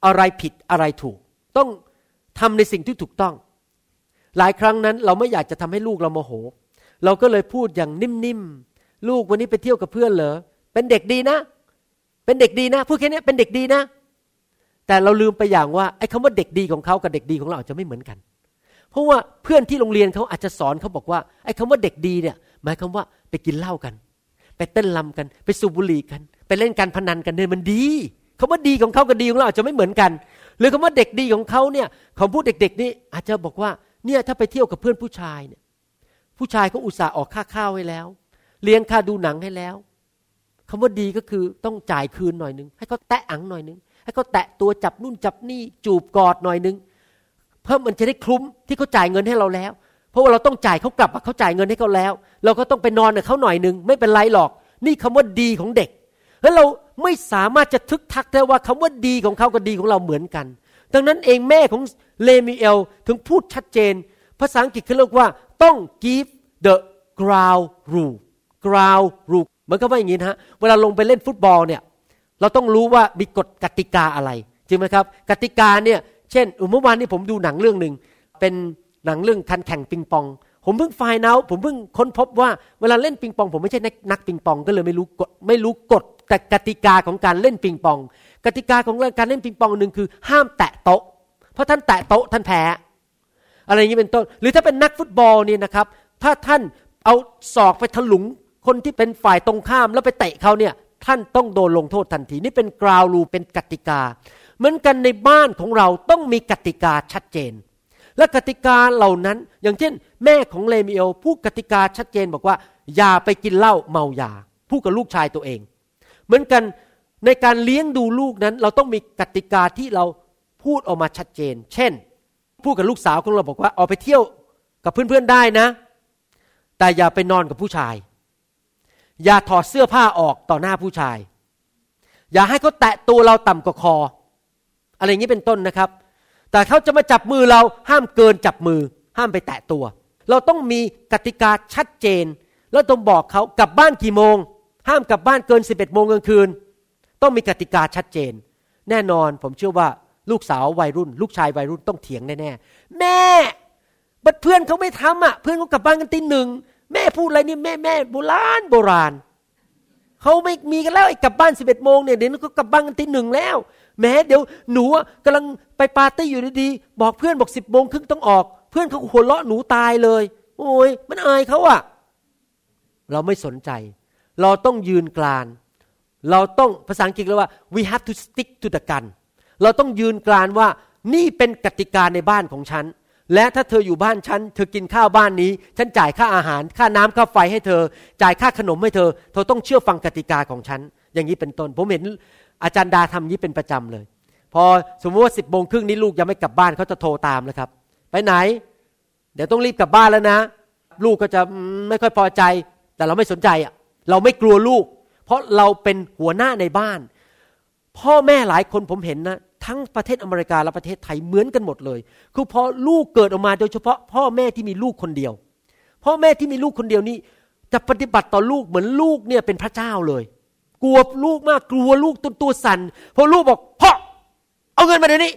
Speaker 2: อะไรผิดอะไรถูก ต้องทำในสิ่งที่ถูกต้อง หลายครั้งนั้นเราไม่อยากจะทำให้ลูกเราโมโห เราก็เลยพูดอย่างนิ่มๆลูกวันนี้ไปเที่ยวกับเพื่อนเหรอเป็นเด็กดีนะ เป็นเด็กดีนะพูดแค่นี้เป็นเด็กดีนะ แต่เราลืมไปอย่างว่าไอ้คำว่าเด็กดีของเขากับเด็กดีของเราอาจจะไม่เหมือนกัน เพราะว่าเพื่อนที่โรงเรียนเขาอาจจะสอนเขาบอกว่าไอ้คำว่าเด็กดีเนี่ย หมายความว่า ไปกินเหล้ากัน ไปเต้นลำกัน ไปสูบบุหรี่กัน ไปเล่นการพนันกันเนี่ยมันดีคาว่าดีของเขากับดีของเราอาจจะไม่เหมือนกัน หรือคำว่าเด็กดีของเขาเนี่ยของพูดเด็ก ๆ นี่อาจจะบอกว่าเนี่ยถ้าไปเที่ยวกับเพื่อนผู้ชายเนี่ย ผู้ชายเขาอุตส่าห์ออกค่าข้าวให้แล้ว เลี้ยงค่าดูหนังให้แล้วคำว่าดีก็คือต้องจ่ายคืนหน่อยนึง ให้เขาแตะอังหน่อยนึง ให้เขาแตะตัวจับนู่นจับนี่จูบกอดหน่อยนึงเพิ่มมันจะได้คลุ้มที่เขาจ่ายเงินให้เราแล้ว เพราะว่าเราต้องจ่ายเขากลับเขาจ่ายเงินให้เขาแล้ว เราก็ต้องไปนอนกับเขาหน่อยหนึ่งไม่เป็นไรหรอก นี่คำว่าดีของเด็กแล้วเราไม่สามารถจะทึกทักได้ว่าคำว่าดีของเขากับดีของเราเหมือนกัน ดังนั้นเองแม่ของเลมิเอลถึงพูดชัดเจน ภาษาอังกฤษเขาเรียกว่าต้อง give the ground rule ground rule เหมือนกับว่าอย่างนี้นะฮะเวลาลงไปเล่นฟุตบอลเนี่ยเราต้องรู้ว่ามีกฎกติกาอะไรจริงไหมครับ กติกาเนี่ยเช่นเมื่อวานนี้ผมดูหนังเรื่องหนึ่งเป็น หนังเรื่องการแข่งปิงปอง ผมเพิ่งไฟน์เอาผมเพิ่งค้นพบว่าเวลาเล่นปิงปอง ผมไม่ใช่นักปิงปอง ก็เลยไม่รู้กฎไม่รู้กฎแต่กติกาของการเล่นปิงปอง กติกาของการเล่นปิงปองหนึ่งคือ ห้ามแตะโต๊ะ เพราะท่านแตะโต๊ะท่านแพ้ อะไรอย่างนี้เป็นต้น หรือถ้าเป็นนักฟุตบอลเนี่ยนะครับ ถ้าท่านเอาศอกไปถลุงคนที่เป็นฝ่ายตรงข้ามแล้วไปเตะเขาเนี่ยท่านต้องโดนลงโทษทันทีนี่เป็นกราวรูเป็นกติกา เหมือนกันในบ้านของเราต้องมีกติกาชัดเจน และกติกาเหล่านั้น อย่างเช่น แม่ของเลมิเอลพูดกติกาชัดเจนบอกว่า อย่าไปกินเหล้าเมายาพูดกับลูกชายตัวเอง เหมือนกันในการเลี้ยงดูลูกนั้น เราต้องมีกติกาที่เราพูดออกมาชัดเจน เช่น พูดกับลูกสาวของเราบอกว่าออกไปเที่ยวกับเพื่อนๆได้นะ แต่อย่าไปนอนกับผู้ชาย อย่าถอดเสื้อผ้าออกต่อหน้าผู้ชาย อย่าให้เขาแตะตัวเราต่ำกว่าคอ อะไรอย่างนี้เป็นต้นนะครับ แต่เขาจะมาจับมือเราห้ามเกินจับมือ ห้ามไปแตะตัว เราต้องมีกติกาชัดเจน แล้วต้องบอกเขากลับบ้านกี่โมง ห้ามกลับบ้านเกิน 11โมงกลางคืน ต้องมีกติกาชัดเจน แน่นอนผมเชื่อว่าลูกสาววัยรุ่น ลูกชายวัยรุ่นต้องเถียงแน่ๆแม่บัดเพื่อนเขาไม่ทำอะ เพื่อนเขากลับบ้านกันตีหนึ่งแม่พูดอะไรนี่แม่แม่โบราณโบราณเขาไม่มีกันแล้วไอ้กลับบ้านสิบเอ็ดโมงเนี่ยเดี๋ยวนี้เขากลับบ้านกันตีหนึ่งแล้ว แม้เดี๋ยวหนูอะกำลังไปปาร์ตี้อยู่ดีๆบอกเพื่อนบอกสิบโมงครึ่งต้องออก เพื่อนเขาหัวเราะหนูตายเลย โอ้ยมันอายเขาอะเราไม่สนใจ เราต้องยืนกลาน เราต้องภาษาอังกฤษเรียกว่า we have to stick to the gun เราต้องยืนกลานว่านี่เป็นกติกาในบ้านของฉัน และถ้าเธออยู่บ้านฉัน เธอกินข้าวบ้านนี้ ฉันจ่ายค่าอาหาร ค่าน้ำค่าไฟให้เธอ จ่ายค่าขนมให้เธอ เธอต้องเชื่อฟังกติกาของฉัน อย่างนี้เป็นต้น ผมเห็น อาจารย์ดาทำนี้เป็นประจำเลย พอสมมติว่าสิบโมงครึ่งนี้ลูกยังไม่กลับบ้านเขาจะโทรตามแล้วครับ ไปไหน เดี๋ยวต้องรีบกลับบ้านแล้วนะ ลูกก็จะไม่ค่อยพอใจ แต่เราไม่สนใจอะ เราไม่กลัวลูก เพราะเราเป็นหัวหน้าในบ้าน พ่อแม่หลายคนผมเห็นนะทั้งประเทศอเมริกาและประเทศไทยเหมือนกันหมดเลย คือพอลูกเกิดออกมาโดยเฉพาะ พ่อแม่ที่มีลูกคนเดียว พ่อแม่ที่มีลูกคนเดียวนี่จะปฏิบัติต่อลูกเหมือนลูกเนี่ยเป็นพระเจ้าเลย กลัวลูกมากกลัวลูกตัวตัวสั่นพอลูกบอกพ่อเอาเงินมาเดี๋ยวนี้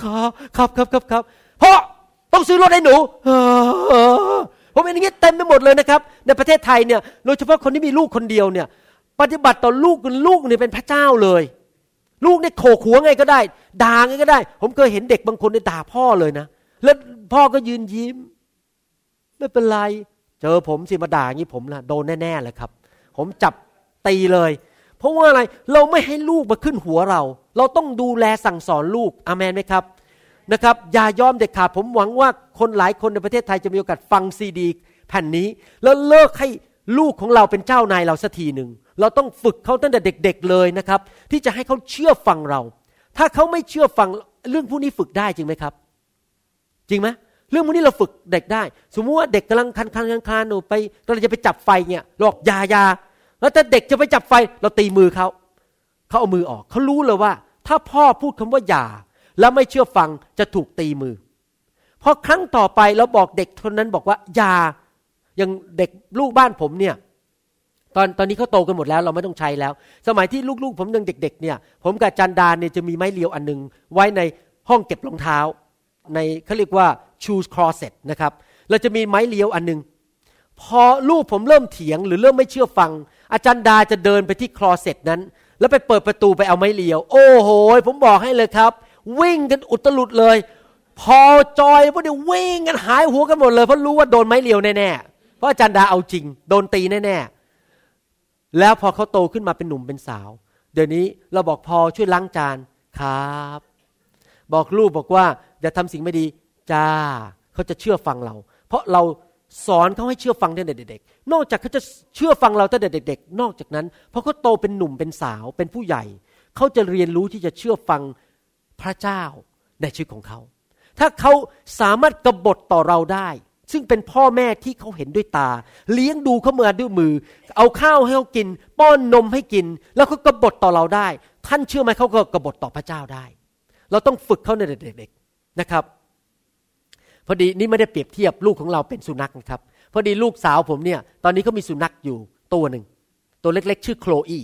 Speaker 2: ครับครับครับครับครับพ่อต้องซื้อรถให้หนูผมเห็นอย่างเงี้ยเต็มไปหมดเลยนะครับ ในประเทศไทยเนี่ยโดยเฉพาะคนที่มีลูกคนเดียวเนี่ย ปฏิบัติต่อลูกลูกเนี่ยเป็นพระเจ้าเลย ลูกเนี่ยโขกหัวไงก็ได้ด่าไงก็ได้ ผมเคยเห็นเด็กบางคนเนี่ยด่าพ่อเลยนะแล้วพ่อก็ยืนยิ้มไม่เป็นไร เจอผมสิมาด่าอย่างนี้ผมนะโดนแน่ๆเลยครับ ผมจับ ตีเลย เพราะว่าอะไรเราไม่ให้ลูกมาขึ้นหัวเรา เราต้องดูแลสั่งสอนลูกอามนไหมครับนะครับอย่ายอมเด็ดขาดผมหวังว่าคนหลายคนในประเทศไทยจะมีโอกาสฟังซีดี แผ่นนี้ แล้วเลิกให้ลูกของเราเป็นเจ้านายเราสักทีหนึ่งเราต้องฝึกเขาตั้งแต่เด็ก ๆเลยนะครับ ที่จะให้เขาเชื่อฟังเรา ถ้าเขาไม่เชื่อฟังเรื่องพวกนี้ฝึกได้จริงไหมครับ จริงไหมเรื่องพวกนี้เราฝึกเด็กได้ สมมติว่าเด็กกำลังคันคันคันคันไปเราจะไปจับไฟเนี่ยเรอกยายา แล้วถ้าเด็กจะไปจับไฟเราตีมือเขาเขาเอามือออกเขารู้เลยว่า ถ้าพ่อพูดคำว่าอย่า แล้วไม่เชื่อฟังจะถูกตีมือพอครั้งต่อไปเราบอกเด็กคนนั้นบอกว่าอย่าอย่างเด็กลูกบ้านผมเนี่ยตอนตอนนี้เขาโตกันหมดแล้วเราไม่ต้องใช้แล้ว สมัยที่ลูกๆ ผมยังเด็ก ๆ เนี่ย ผมกับจันดานเนี่ยจะมีไม้เรียวอันหนึง ไว้ในห้องเก็บรองเท้า ในเขาเรียกว่า shoes closet นะครับเราจะมีไม้เรียวอันหนึง พอลูกผมเริ่มเถียงหรือเริ่มไม่เชื่อฟัง อาจารย์ดาจะเดินไปที่คลอเซ็ตนั้น แล้วไปเปิดประตูไปเอาไม้เรียว โอ้โห ผมบอกให้เลยครับ วิ่งกันอุตลุดเลย พอจอยพวกนี้วิ่งกันหายหัวกันหมดเลยเพราะรู้ว่าโดนไม้เรียวแน่ๆเพราะอาจารย์ดาเอาจริง โดนตีแน่ๆแล้วพอเขาโตขึ้นมาเป็นหนุ่มเป็นสาว เดี๋ยวนี้เราบอกพอช่วยล้างจานครับ บอกลูกบอกว่าอย่าทำสิ่งไม่ดีจ้าเขาจะเชื่อฟังเรา เพราะเรา สอนเขาให้เชื่อฟังตั้งแต่เด็กๆ นอกจากเขาจะเชื่อฟังเราตั้งแต่เด็กๆ นอกจากนั้นพอเขาโตเป็นหนุ่มเป็นสาวเป็นผู้ใหญ่ เขาจะเรียนรู้ที่จะเชื่อฟังพระเจ้าในชีวิตของเขา ถ้าเขาสามารถกบฏต่อเราได้ ซึ่งเป็นพ่อแม่ที่เขาเห็นด้วยตา เลี้ยงดูเขาเมาด้วยมือ เอาข้าวให้เขากิน ป้อนนมให้กิน แล้วเขากบฏต่อเราได้ ท่านเชื่อไหมเขาก็กบฏต่อพระเจ้าได้ เราต้องฝึกเขาในเด็กๆนะครับ พอดีนี่ไม่ได้เปรียบเทียบลูกของเราเป็นสุนัขนะครับ พอดีลูกสาวผมเนี่ยตอนนี้เขามีสุนัขอยู่ตัวหนึ่ง ตัวเล็กๆ ชื่อโคลอี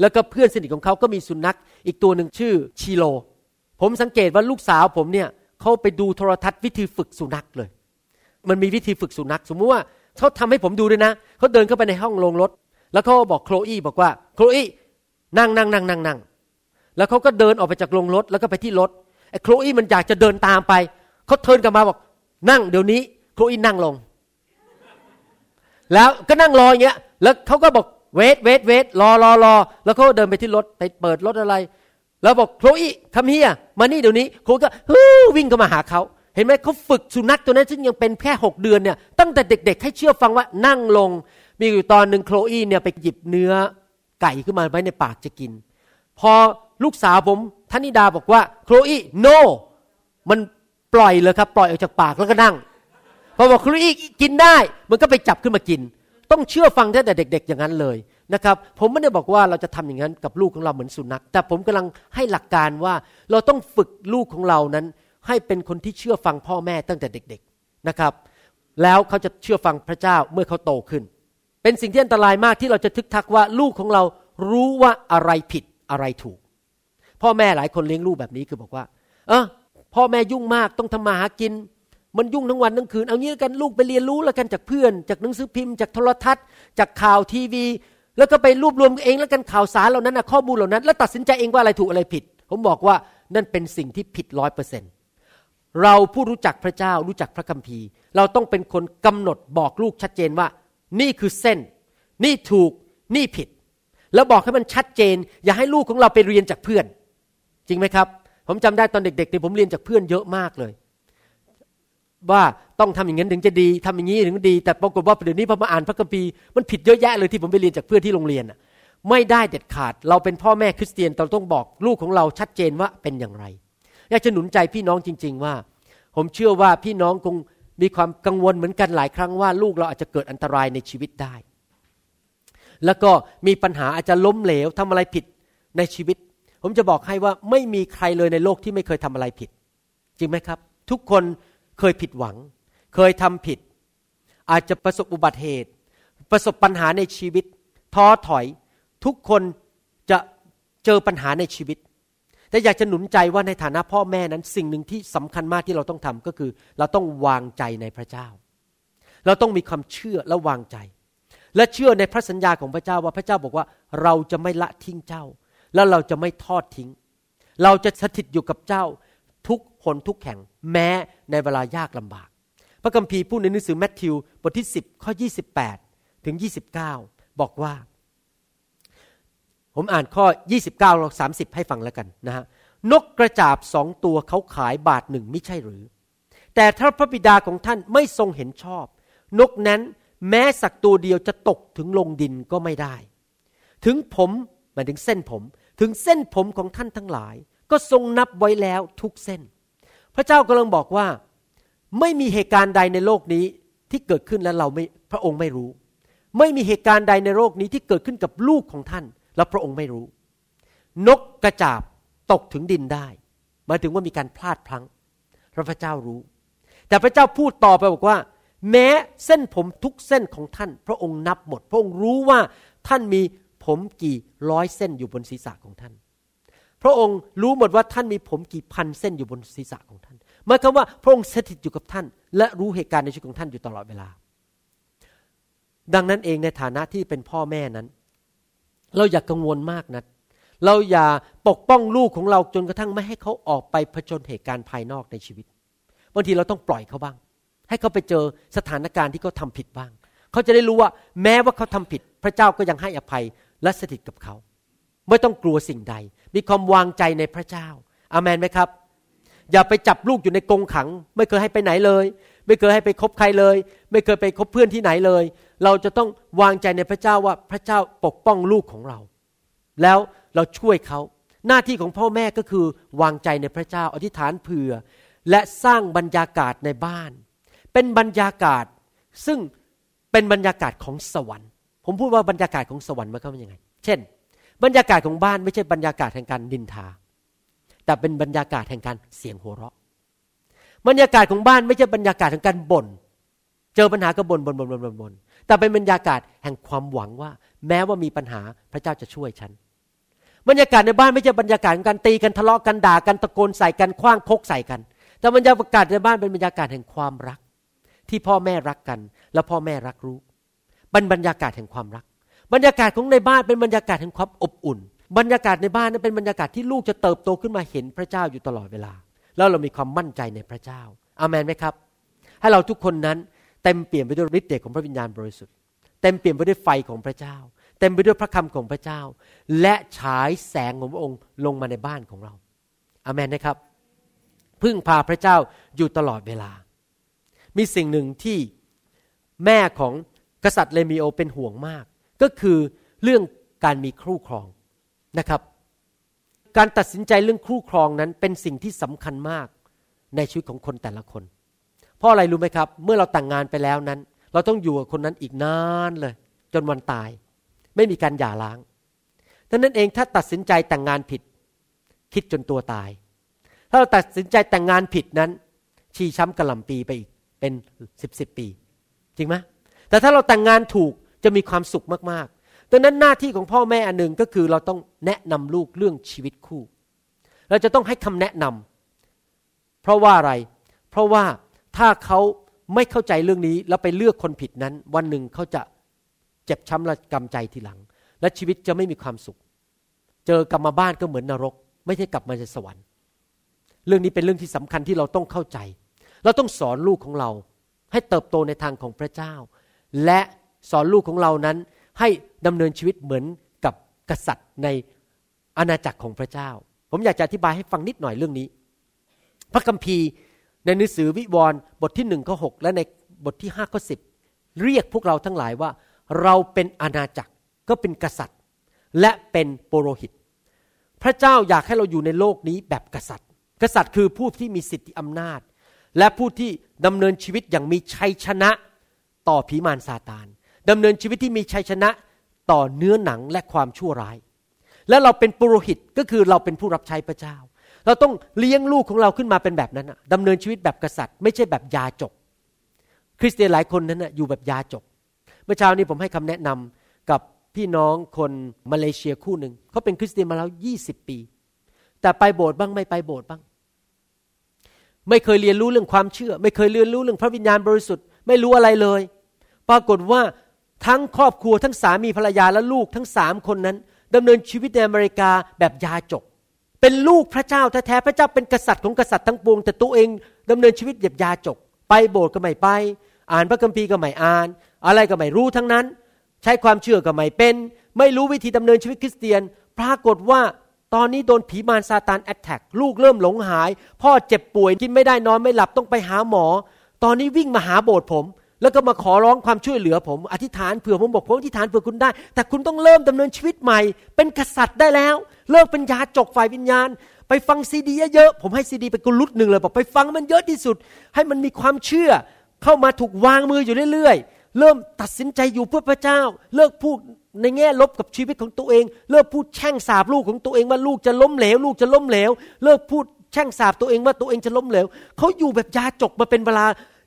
Speaker 2: แล้วก็เพื่อนสนิทของเขาก็มีสุนัขอีกตัวหนึ่งชื่อชิโล ผมสังเกตว่าลูกสาวผมเนี่ยเขาไปดูโทรทัศน์วิธีฝึกสุนัขเลย มันมีวิธีฝึกสุนัข สมมุติว่าเขาทำให้ผมดูด้วยนะเขาเดินเข้าไปในห้องโรงรถ แล้วเขาบอกโคลอีบอกว่าโคลอีนั่งนั่งนั่งนั่งนั่งแล้วเขาก็เดินออกไปจากโรงรถแล้วก็ไปที่รถไอ้โคลอีมันอยากจะเดินตามไปเขาเทินกลับมาบอก นั่งเดี๋ยวนี้โคลอีนนั่งลง แล้วก็นั่งรออย่างเงี้ย แล้วเขาก็บอกเวทเวทเวทรอรอรอแล้วเขาก็เดินไปที่รถไปเปิดรถอะไร แล้วบอกโคลอีคัมเฮียมานี่เดี๋ยวนี้โคก็ฮู้วิ่งเข้ามาหาเขาเห็นไหมเขาฝึกสุนัขตัวนั้นซึ่งยังเป็นแค่หกเดือนเนี่ยตั้งแต่เด็ก ๆ ให้เชื่อฟังว่านั่งลง มีอยู่ตอนหนึ่งโคลอีเนี่ยไปหยิบเนื้อไก่ขึ้นมาไว้ในปากจะกิน พอลูกสาวผมธนิดาบอกว่าโคลอี no มัน ปล่อยเลยครับ ปล่อยออกจากปากแล้วก็นั่งพอบอกโคลอีกกินได้ มันก็ไปจับขึ้นมากิน ต้องเชื่อฟังตั้งแต่เด็ก ๆ อย่างนั้นเลยนะครับผมไม่ได้บอกว่าเราจะทำอย่างนั้นกับลูกของเราเหมือนสุนัข แต่ผมกำลังให้หลักการว่าเราต้องฝึกลูกของเรานั้น ให้เป็นคนที่เชื่อฟังพ่อแม่ตั้งแต่เด็ก ๆนะครับ แล้วเขาจะเชื่อฟังพระเจ้าเมื่อเขาโตขึ้น เป็นสิ่งที่อันตรายมากที่เราจะทึกทักว่าลูกของเรารู้ว่าอะไรผิดอะไรถูก พ่อแม่หลายคนเลี้ยงลูกแบบนี้คือบอกว่า เออ พ่อแม่ยุ่งมากต้องทำมาหากิน มันยุ่งทั้งวันทั้งคืน เอางี้แล้วกันลูกไปเรียนรู้แล้วกันจากเพื่อน จากหนังสือพิมพ์ จากโทรทัศน์ จากข่าวทีวี แล้วก็ไปรวบรวมเองแล้วกันข่าวสารเหล่านั้นนะข้อมูลเหล่านั้น แล้วตัดสินใจเองว่าอะไรถูกอะไรผิด ผมบอกว่านั่นเป็นสิ่งที่ผิดร้อยเปอร์เซ็นต์เราผู้รู้จักพระเจ้ารู้จักพระคัมภีร์ เราต้องเป็นคนกำหนดบอกลูกชัดเจนว่า นี่คือเส้น นี่ถูกนี่ผิด แล้วบอกให้มันชัดเจน อย่าให้ลูกของเราไปเรียนจากเพื่อน จริงไหมครับ ผมจำได้ตอนเด็กๆเนี่ผมเรียนจากเพื่อนเยอะมากเลย ว่าต้องทำอย่างนั้นถึงจะดีทำอย่างนี้ถึงจะดี แต่ปรากฏว่าเดี๋ยวนี้พอมาอ่านพระคัมภีร์มันผิดเยอะแยะเลยที่ผมไปเรียนจากเพื่อนที่โรงเรียนไม่ได้เด็ดขาด เราเป็นพ่อแม่คริสเตียนเราต้องบอกลูกของเราชัดเจนว่าเป็นอย่างไร อยากจะหนุนใจพี่น้องจริง ๆ ว่า ผมเชื่อว่าพี่น้องคงมีความกังวลเหมือนกันหลายครั้งว่าลูกเราอาจจะเกิดอันตรายในชีวิตได้ แล้วก็มีปัญหาอาจจะล้มเหลวทำอะไรผิดในชีวิต ผมจะบอกให้ว่าไม่มีใครเลยในโลกที่ไม่เคยทำอะไรผิด จริงไหมครับ ทุกคนเคยผิดหวัง เคยทำผิด อาจจะประสบอุบัติเหตุ ประสบปัญหาในชีวิต ท้อถอย ทุกคนจะเจอปัญหาในชีวิต แต่อยากจะหนุนใจว่าในฐานะพ่อแม่นั้น สิ่งหนึ่งที่สำคัญมากที่เราต้องทำก็คือ เราต้องวางใจในพระเจ้า เราต้องมีความเชื่อและวางใจ และเชื่อในพระสัญญาของพระเจ้าว่าพระเจ้าบอกว่าเราจะไม่ละทิ้งเจ้า แล้วเราจะไม่ทอดทิ้ง เราจะสถิตอยู่กับเจ้าทุกหนทุกแห่งแม้ในเวลายากลำบาก พระคัมภีร์พูดในหนังสือแมทธิวบทที่ 10 ข้อ 28 ถึง 29 บอกว่า ผมอ่านข้อ 29ลง30 ให้ฟังแล้วกันนะฮะนกกระจาบสองตัวเขาขายบาทหนึ่งไม่ใช่หรือ แต่ถ้าพระบิดาของท่านไม่ทรงเห็นชอบ นกนั้นแม้สักตัวเดียวจะตกถึงลงดินก็ไม่ได้ ถึงผมหมายถึงเส้นผม ถึงเส้นผมของท่านทั้งหลาย ก็ทรงนับไว้แล้วทุกเส้น พระเจ้ากำลังบอกว่า ไม่มีเหตุการณ์ใดในโลกนี้ที่เกิดขึ้นแล้วเราไม่พระองค์ไม่รู้ ไม่มีเหตุการณ์ใดในโลกนี้ที่เกิดขึ้นกับลูกของท่าน แล้วพระองค์ไม่รู้ นกกระจาบตกถึงดินได้หมายถึงว่ามีการพลาดพลั้งพระเจ้ารู้ แต่พระเจ้าพูดต่อไปบอกว่า แม้เส้นผมทุกเส้นของท่าน พระองค์นับหมด พระองค์รู้ว่าท่านมี ผมกี่ร้อยเส้นอยู่บนศีรษะของท่าน พระองค์รู้หมดว่าท่านมีผมกี่พันเส้นอยู่บนศีรษะของท่านหมายความว่าพระองค์สถิตอยู่กับท่าน และรู้เหตุการณ์ในชีวิตของท่านอยู่ตลอดเวลา ดังนั้นเองในฐานะที่เป็นพ่อแม่นั้น เราอย่ากกังวลมากนะเราอย่าปกป้องลูกของเราจนกระทั่งไม่ให้เขาออกไปผจญเหตุการณ์ภายนอกในชีวิตบางทีเราต้องปล่อยเขาบ้าง ให้เขาไปเจอสถานการณ์ที่เขาทาผิดบ้าง เขาจะได้รู้ว่าแม้ว่าเขาทำผิด พระเจ้าก็ยังให้อภัย และสถิตกับเขา ไม่ต้องกลัวสิ่งใด มีความวางใจในพระเจ้าอามันไหมครับ อย่าไปจับลูกอยู่ในกรงขัง ไม่เคยให้ไปไหนเลย ไม่เคยให้ไปคบใครเลย ไม่เคยไปคบเพื่อนที่ไหนเลย เราจะต้องวางใจในพระเจ้าว่าพระเจ้าปกป้องลูกของเรา แล้วเราช่วยเขาหน้าที่ของพ่อแม่ก็คือวางใจในพระเจ้าอธิษฐานเผื่อ และสร้างบรรยากาศในบ้าน เป็นบรรยากาศซึ่งเป็นบรรยากาศของสวรรค์ ผมพูดว่าบรรยากาศของสวรรค์มันก็เป็นยังไง เช่น บรรยากาศของบ้านไม่ใช่บรรยากาศแห่งการดินทา แต่เป็นบรรยากาศแห่งการเสียงหัวเราะ บรรยากาศของบ้านไม่ใช่บรรยากาศแห่งการบ่น เจอปัญหาก็บ่นบ่นบ่นบ่นบ่นบ่นแต่เป็นบรรยากาศแห่งความหวังว่า แม้ว่ามีปัญหาพระเจ้าจะช่วยฉัน บรรยากาศในบ้านไม่ใช่บรรยากาศของการตีกันทะเลาะกันด่ากันตะโกนใส่กันคว้างคกใส่กัน แต่บรรยากาศในบ้านเป็นบรรยากาศแห่งความรัก ที่พ่อแม่รักกัน และพ่อแม่รักลูก เป็นบรรยากาศแห่งความรัก บรรยากาศของในบ้านเป็นบรรยากาศแห่งความอบอุ่น บรรยากาศในบ้านนั้นเป็นบรรยากาศที่ลูกจะเติบโตขึ้นมาเห็นพระเจ้าอยู่ตลอดเวลา แล้วเรามีความมั่นใจในพระเจ้า อามันไหมครับ ให้เราทุกคนนั้นเต็มเปลี่ยนไปด้วยฤทธิ์เดชของพระวิญญาณบริสุทธิ์ เต็มเปลี่ยนไปด้วยไฟของพระเจ้า เต็มไปด้วยพระคำของพระเจ้า และฉายแสงของพระองค์ลงมาในบ้านของเรา อามันนะครับ พึ่งพาพระเจ้าอยู่ตลอดเวลา มีสิ่งหนึ่งที่แม่ของ กษัตริย์เลมีโอเป็นห่วงมาก ก็คือเรื่องการมีคู่ครองนะครับ การตัดสินใจเรื่องคู่ครองนั้นเป็นสิ่งที่สำคัญมากในชีวิตของคนแต่ละคน เพราะอะไรรู้ไหมครับ เมื่อเราแต่งงานไปแล้วนั้น เราต้องอยู่กับคนนั้นอีกนานเลย จนวันตาย ไม่มีการหย่าร้างดังนั้นเองถ้าตัดสินใจแต่งงานผิด คิดจนตัวตาย ถ้าเราตัดสินใจแต่งงานผิดนั้น ชีช้ำกระหล่ำปีไปอีกเป็นสิบสิบปี จริงไหม แต่ถ้าเราแต่งงานถูกจะมีความสุขมากๆดังนั้นหน้าที่ของพ่อแม่อันหนึ่งก็คือเราต้องแนะนำลูกเรื่องชีวิตคู่ เราจะต้องให้คำแนะนำเพราะว่าอะไร เพราะว่าถ้าเขาไม่เข้าใจเรื่องนี้แล้วไปเลือกคนผิดนั้น วันหนึ่งเขาจะเจ็บช้ำระกำใจทีหลัง และชีวิตจะไม่มีความสุข เจอกลับมาบ้านก็เหมือนนรก ไม่ใช่กลับมาจากสวรรค์ เรื่องนี้เป็นเรื่องที่สำคัญที่เราต้องเข้าใจ เราต้องสอนลูกของเรา ให้เติบโตในทางของพระเจ้า และสอนลูกของเรานั้นให้ดำเนินชีวิตเหมือนกับกษัตริย์ในอาณาจักรของพระเจ้า ผมอยากจะอธิบายให้ฟังนิดหน่อยเรื่องนี้ พระคัมภีร์ในหนังสือวิวรณ์บทที่หนึ่งข้อหและในบทที่ห้าข้อสิบเรียกพวกเราทั้งหลายว่า เราเป็นอาณาจักรก็เป็นกษัตริย์ และเป็นโปโรหิต พระเจ้าอยากให้เราอยู่ในโลกนี้แบบกษัตริย์ กษัตริย์คือผู้ที่มีสิทธิอำนาจ และผู้ที่ดำเนินชีวิตอย่างมีชัยชนะ ต่อผีมารซาตานดำเนินชีวิตที่มีชัยชนะต่อเนื้อหนังและความชั่วร้าย และเราเป็นปุโรหิตก็คือเราเป็นผู้รับใช้พระเจ้า เราต้องเลี้ยงลูกของเราขึ้นมาเป็นแบบนั้นดำเนินชีวิตแบบกษัตริย์ ไม่ใช่แบบยาจก คริสเตียนหลายคนนั้นอยู่แบบยาจก เมื่อเช้านี้ผมให้คำแนะนำกับพี่น้องคนมาเลเซียคู่หนึ่งเขาเป็นคริสเตียนมาแล้วยี่สิบปี แต่ไปโบสถ์บ้างไม่ไปโบสถ์บ้าง ไม่เคยเรียนรู้เรื่องความเชื่อ ไม่เคยเรียนรู้เรื่องพระวิญญาณบริสุทธิ์ ไม่รู้อะไรเลย ปรากฏว่าทั้งครอบครัวทั้งสามีภรรยาและลูกทั้งสามคนนั้นดำเนินชีวิตในอเมริกาแบบยาจก เป็นลูกพระเจ้าแท้ๆพระเจ้าเป็นกษัตริย์ของกษัตริย์ทั้งปวง แต่ตัวเองดำเนินชีวิตแบบยาจก ไปโบสถ์ก็ไม่ไป อ่านพระคัมภีร์ก็ไม่อ่าน อะไรก็ไม่รู้ทั้งนั้น ใช้ความเชื่อก็ไม่เป็น ไม่รู้วิธีดำเนินชีวิตคริสเตียน ปรากฏว่าตอนนี้โดนผีมารซาตานแอตแทกลูกเริ่มหลงหาย พ่อเจ็บป่วยกินไม่ได้นอนไม่หลับต้องไปหาหมอ ตอนนี้วิ่งมาหาโบสถ์ผม แล้วก็มาขอร้องความช่วยเหลือผม อธิษฐานเผื่อผมบอกผมอธิษฐานเผื่อคุณได้ แต่คุณต้องเริ่มดำเนินชีวิตใหม่ เป็นกษัตริย์ได้แล้ว เลิกเป็นยาจกฝ่ายวิญญาณ ไปฟังซีดีเยอะๆผมให้ซีดีไปกุลุดหนึ่งเลยบอกไปฟังมันเยอะที่สุด ให้มันมีความเชื่อ เข้ามาถูกวางมืออยู่เรื่อยๆ เริ่มตัดสินใจอยู่เพื่อพระเจ้า เลิกพูดในแง่ลบกับชีวิตของตัวเอง เลิกพูดแช่งสาบลูกของตัวเองว่าลูกจะล้มเหลว ลูกจะล้มเหลว เลิกพูดแช่งสาบตัวเองว่าตัวเองจะล้มเหลวเขาอยู่แบบยาจกมาเป็นเวลา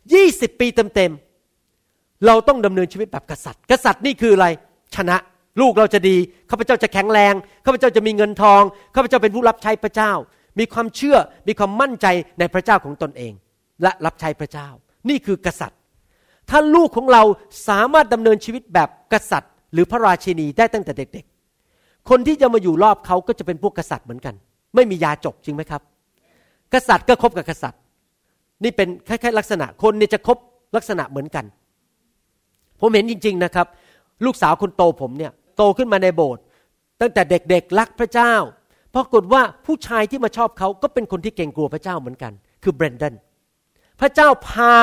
Speaker 2: 20 ปีเต็มๆ เราต้องดำเนินชีวิตแบบกษัตริย์ กษัตริย์นี่คืออะไร ชนะ ลูกเราจะดีข้าพเจ้าจะแข็งแรงข้าพเจ้าจะมีเงินทองข้าพเจ้าเป็นผู้รับใช้พระเจ้า มีความเชื่อมีความมั่นใจในพระเจ้าของตนเอง และรับใช้พระเจ้า นี่คือกษัตริย์ ถ้าลูกของเราสามารถดำเนินชีวิตแบบกษัตริย์ หรือพระราชินีได้ตั้งแต่เด็ก ๆ คนที่จะมาอยู่รอบเขาก็จะเป็นพวกกษัตริย์เหมือนกัน ไม่มียาจกจริงไหมครับ กษัตริย์ก็คบกับกษัตริย์ นี่เป็นคล้ายๆลักษณะคนเนี่ยจะคบลักษณะเหมือนกัน ผมเห็นจริง ๆนะครับ ลูกสาวคนโตผมเนี่ยโตขึ้นมาในโบสถ์ตั้งแต่เด็กๆรักพระเจ้าปรากฏว่าผู้ชายที่มาชอบเขาก็เป็นคนที่เก่งกลัวพระเจ้าเหมือนกัน คือเบรนดันพระเจ้าพา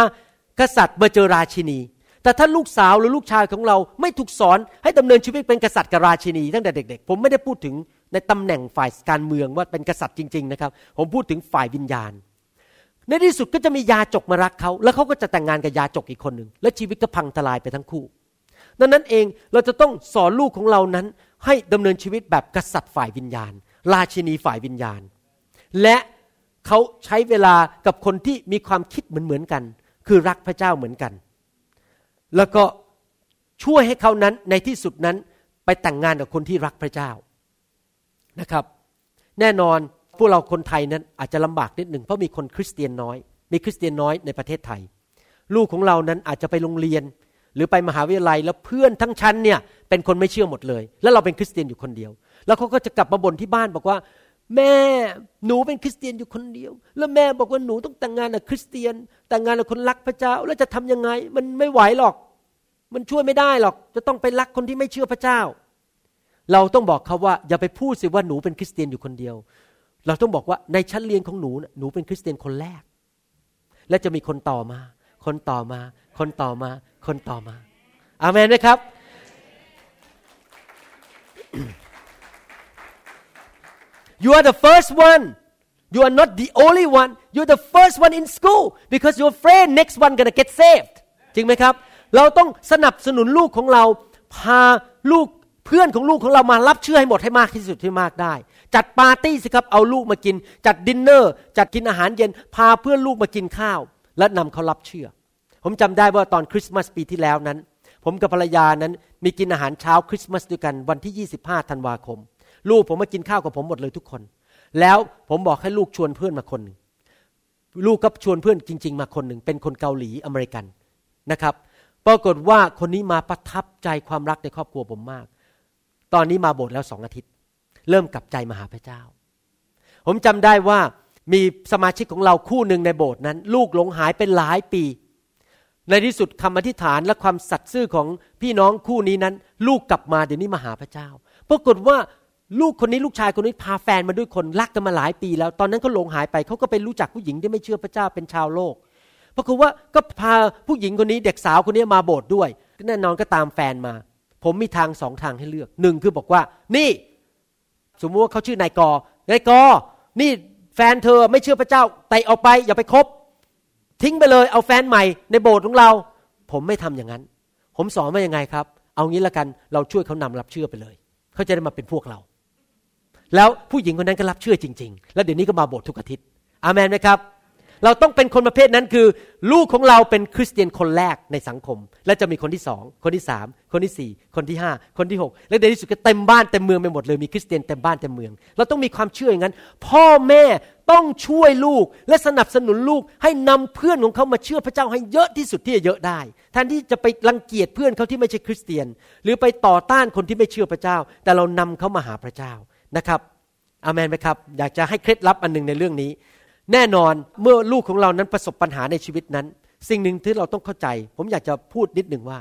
Speaker 2: กษัตริย์มาเจอราชินี แต่ถ้าลูกสาวหรือลูกชายของเราไม่ถูกสอนให้ดำเนินชีวิตเป็นกษัตริย์กับราชินี ตั้งแต่เด็ก ๆ ผมไม่ได้พูดถึงในตำแหน่งฝ่ายการเมืองว่าเป็นกษัตริย์จริง ๆ นะครับ ผมพูดถึงฝ่ายวิญญาณ ในที่สุดก็จะมียาจกมารักเขา แล้วเขาก็จะแต่งงานกับยาจกอีกคนหนึ่ง และชีวิตก็พังทลายไปทั้งคู่ ดังนั้นเองเราจะต้องสอนลูกของเรานั้น ให้ดำเนินชีวิตแบบกษัตริย์ฝ่ายวิญญาณ ราชินีฝ่ายวิญญาณ และเขาใช้เวลากับคนที่มีความคิดเหมือนเหมือนกัน คือรักพระเจ้าเหมือนกัน แล้วก็ช่วยให้เขานั้นในที่สุดนั้นไปแต่งงานกับคนที่รักพระเจ้านะครับ แน่นอน พวกเราคนไทยนั้นอาจจะลำบากนิดหนึ่งเพราะมีคนคริสเตียนน้อย มีคริสเตียนน้อยในประเทศไทย ลูกของเรานั้นอาจจะไปโรงเรียน หรือไปมหาวิทยาลัยแล้วเพื่อนทั้งชั้นเนี่ยเป็นคนไม่เชื่อหมดเลย แล้วเราเป็นคริสเตียนอยู่คนเดียว แล้วเขาก็จะกลับมาบ่นที่บ้านบอกว่า แม่หนูเป็นคริสเตียนอยู่คนเดียว แล้วแม่บอกว่าหนูต้องแต่งงานกับคริสเตียน แต่งงานกับคนรักพระเจ้าแล้วจะทํำยังไง มันไม่ไหวหรอก มันช่วยไม่ได้หรอก จะต้องไปรักคนที่ไม่เชื่อพระเจ้าเราต้องบอกเขาว่าอย่าไปพูดสิว่าหนูเป็นคริสเตียนอยู่คนเดียว เราต้องบอกว่าในชั้นเรียนของหนูหนูเป็นคริสเตียนคนแรก และจะมีคนต่อมา คนต่อมา คนต่อมา คนต่อมา อาเมนไหมครับ You are the first one. You are not the only one. You're the first one in school because you're afraid next one gonna get saved. จริงไหมครับ เราต้องสนับสนุนลูกของเรา พาลูกเพื่อนของลูกของเรามารับเชื่อให้หมดให้มากที่สุดที่มากได้ จัดปาร์ตี้สิครับเอาลูกมากิน จัดดินเนอร์ จัดกินอาหารเย็น พาเพื่อนลูกมากินข้าว และนำเขารับเชื่อ ผมจำได้ว่าตอนคริสต์มาสปีที่แล้วนั้น ผมกับภรรยานั้นมีกินอาหารเช้าคริสต์มาสด้วยกันวันที่ 25ธันวาคม ลูกผมมากินข้าวกับผมหมดเลยทุกคน แล้วผมบอกให้ลูกชวนเพื่อนมาคนหนึ่งลูกก็ชวนเพื่อนจริง ๆ มาคนหนึ่งเป็นคนเกาหลีอเมริกันนะครับปรากฏว่าคนนี้มาประทับใจความรักในครอบครัวผมมาก ตอนนี้มาโบสถ์แล้วสองอาทิตย์ เริ่มกลับใจมาหาพระเจ้า ผมจำได้ว่ามีสมาชิกของเราคู่หนึ่งในโบสถ์นั้น ลูกหลงหายเป็นหลายปี ในที่สุดคำอธิษฐานและความสัตย์ซื่อของพี่น้องคู่นี้นั้น ลูกกลับมาเดี๋ยวนี้มาหาพระเจ้า ปรากฏว่าลูกคนนี้ลูกชายคนนี้พาแฟนมาด้วยคนรักกันมาหลายปี แล้วตอนนั้นเขาหลงหายไปเขาก็ไปรู้จักผู้หญิงที่ไม่เชื่อพระเจ้าเป็นชาวโลกปรากฏว่าก็พาผู้หญิงคนนี้เด็กสาวคนนี้มาโบสถ์ด้วยแน่นอนก็ตามแฟนมา ผมมีทางสองทางให้เลือกหนึ่งคือบอกว่า นี่ สมมติว่าเขาชื่อนายกอนายกอ นี่แฟนเธอไม่เชื่อพระเจ้าไต่ออกไปอย่าไปคบ ทิ้งไปเลยเอาแฟนใหม่ในโบสถ์ของเรา ผมไม่ทำอย่างนั้น ผมสอนว่ายังไงครับ เอางี้ละกันเราช่วยเขานำรับเชื่อไปเลย เขาจะได้มาเป็นพวกเรา แล้วผู้หญิงคนนั้นก็รับเชื่อจริง ๆ แล้วเดี๋ยวนี้ก็มาโบสถ์ทุกอาทิตย์ อาเมนไหมครับ เราต้องเป็นคนประเภทนั้นคือ ลูกของเราเป็นคริสเตียนคนแรกในสังคม และจะมีคนที่สองคนที่สามคนที่สี่คนที่ห้าคนที่หกและในที่สุดก็เต็มบ้านเต็มเมืองไปหมดเลยมีคริสเตียนเต็มบ้านเต็มเมือง เราต้องมีความเชื่ออย่างนั้น พ่อแม่ต้องช่วยลูกและสนับสนุนลูกให้นำเพื่อนของเขามาเชื่อพระเจ้าให้เยอะที่สุดที่จะเยอะได้แทนที่จะไปรังเกียจเพื่อนเขาที่ไม่ใช่คริสเตียน หรือไปต่อต้านคนที่ไม่เชื่อพระเจ้า แต่เรานำเขามาหาพระเจ้านะครับอาเมนไหมครับ อยากจะให้เคล็ดลับอันหนึ่งในเรื่องนี้ แน่นอนเมื่อลูกของเรานั้นประสบปัญหาในชีวิตนั้น สิ่งหนึ่งที่เราต้องเข้าใจ ผมอยากจะพูดนิดหนึ่งว่า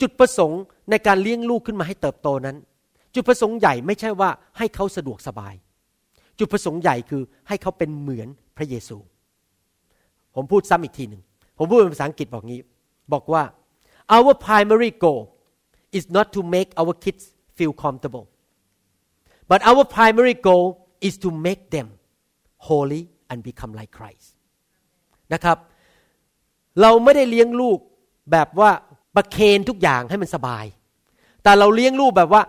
Speaker 2: จุดประสงค์ในการเลี้ยงลูกขึ้นมาให้เติบโตนั้น จุดประสงค์ใหญ่ไม่ใช่ว่าให้เขาสะดวกสบาย จุดประสงค์ใหญ่คือให้เขาเป็นเหมือนพระเยซู ผมพูดซ้ำอีกทีหนึ่งผมพูดเป็นภาษาอังกฤษบอกงี้ บอกว่า our primary goal is not to make our kids feel comfortable but our primary goal is to make them holy and become like Christ นะครับ เราไม่ได้เลี้ยงลูกแบบว่าประเคนทุกอย่างให้มันสบาย แต่เราเลี้ยงลูกแบบว่า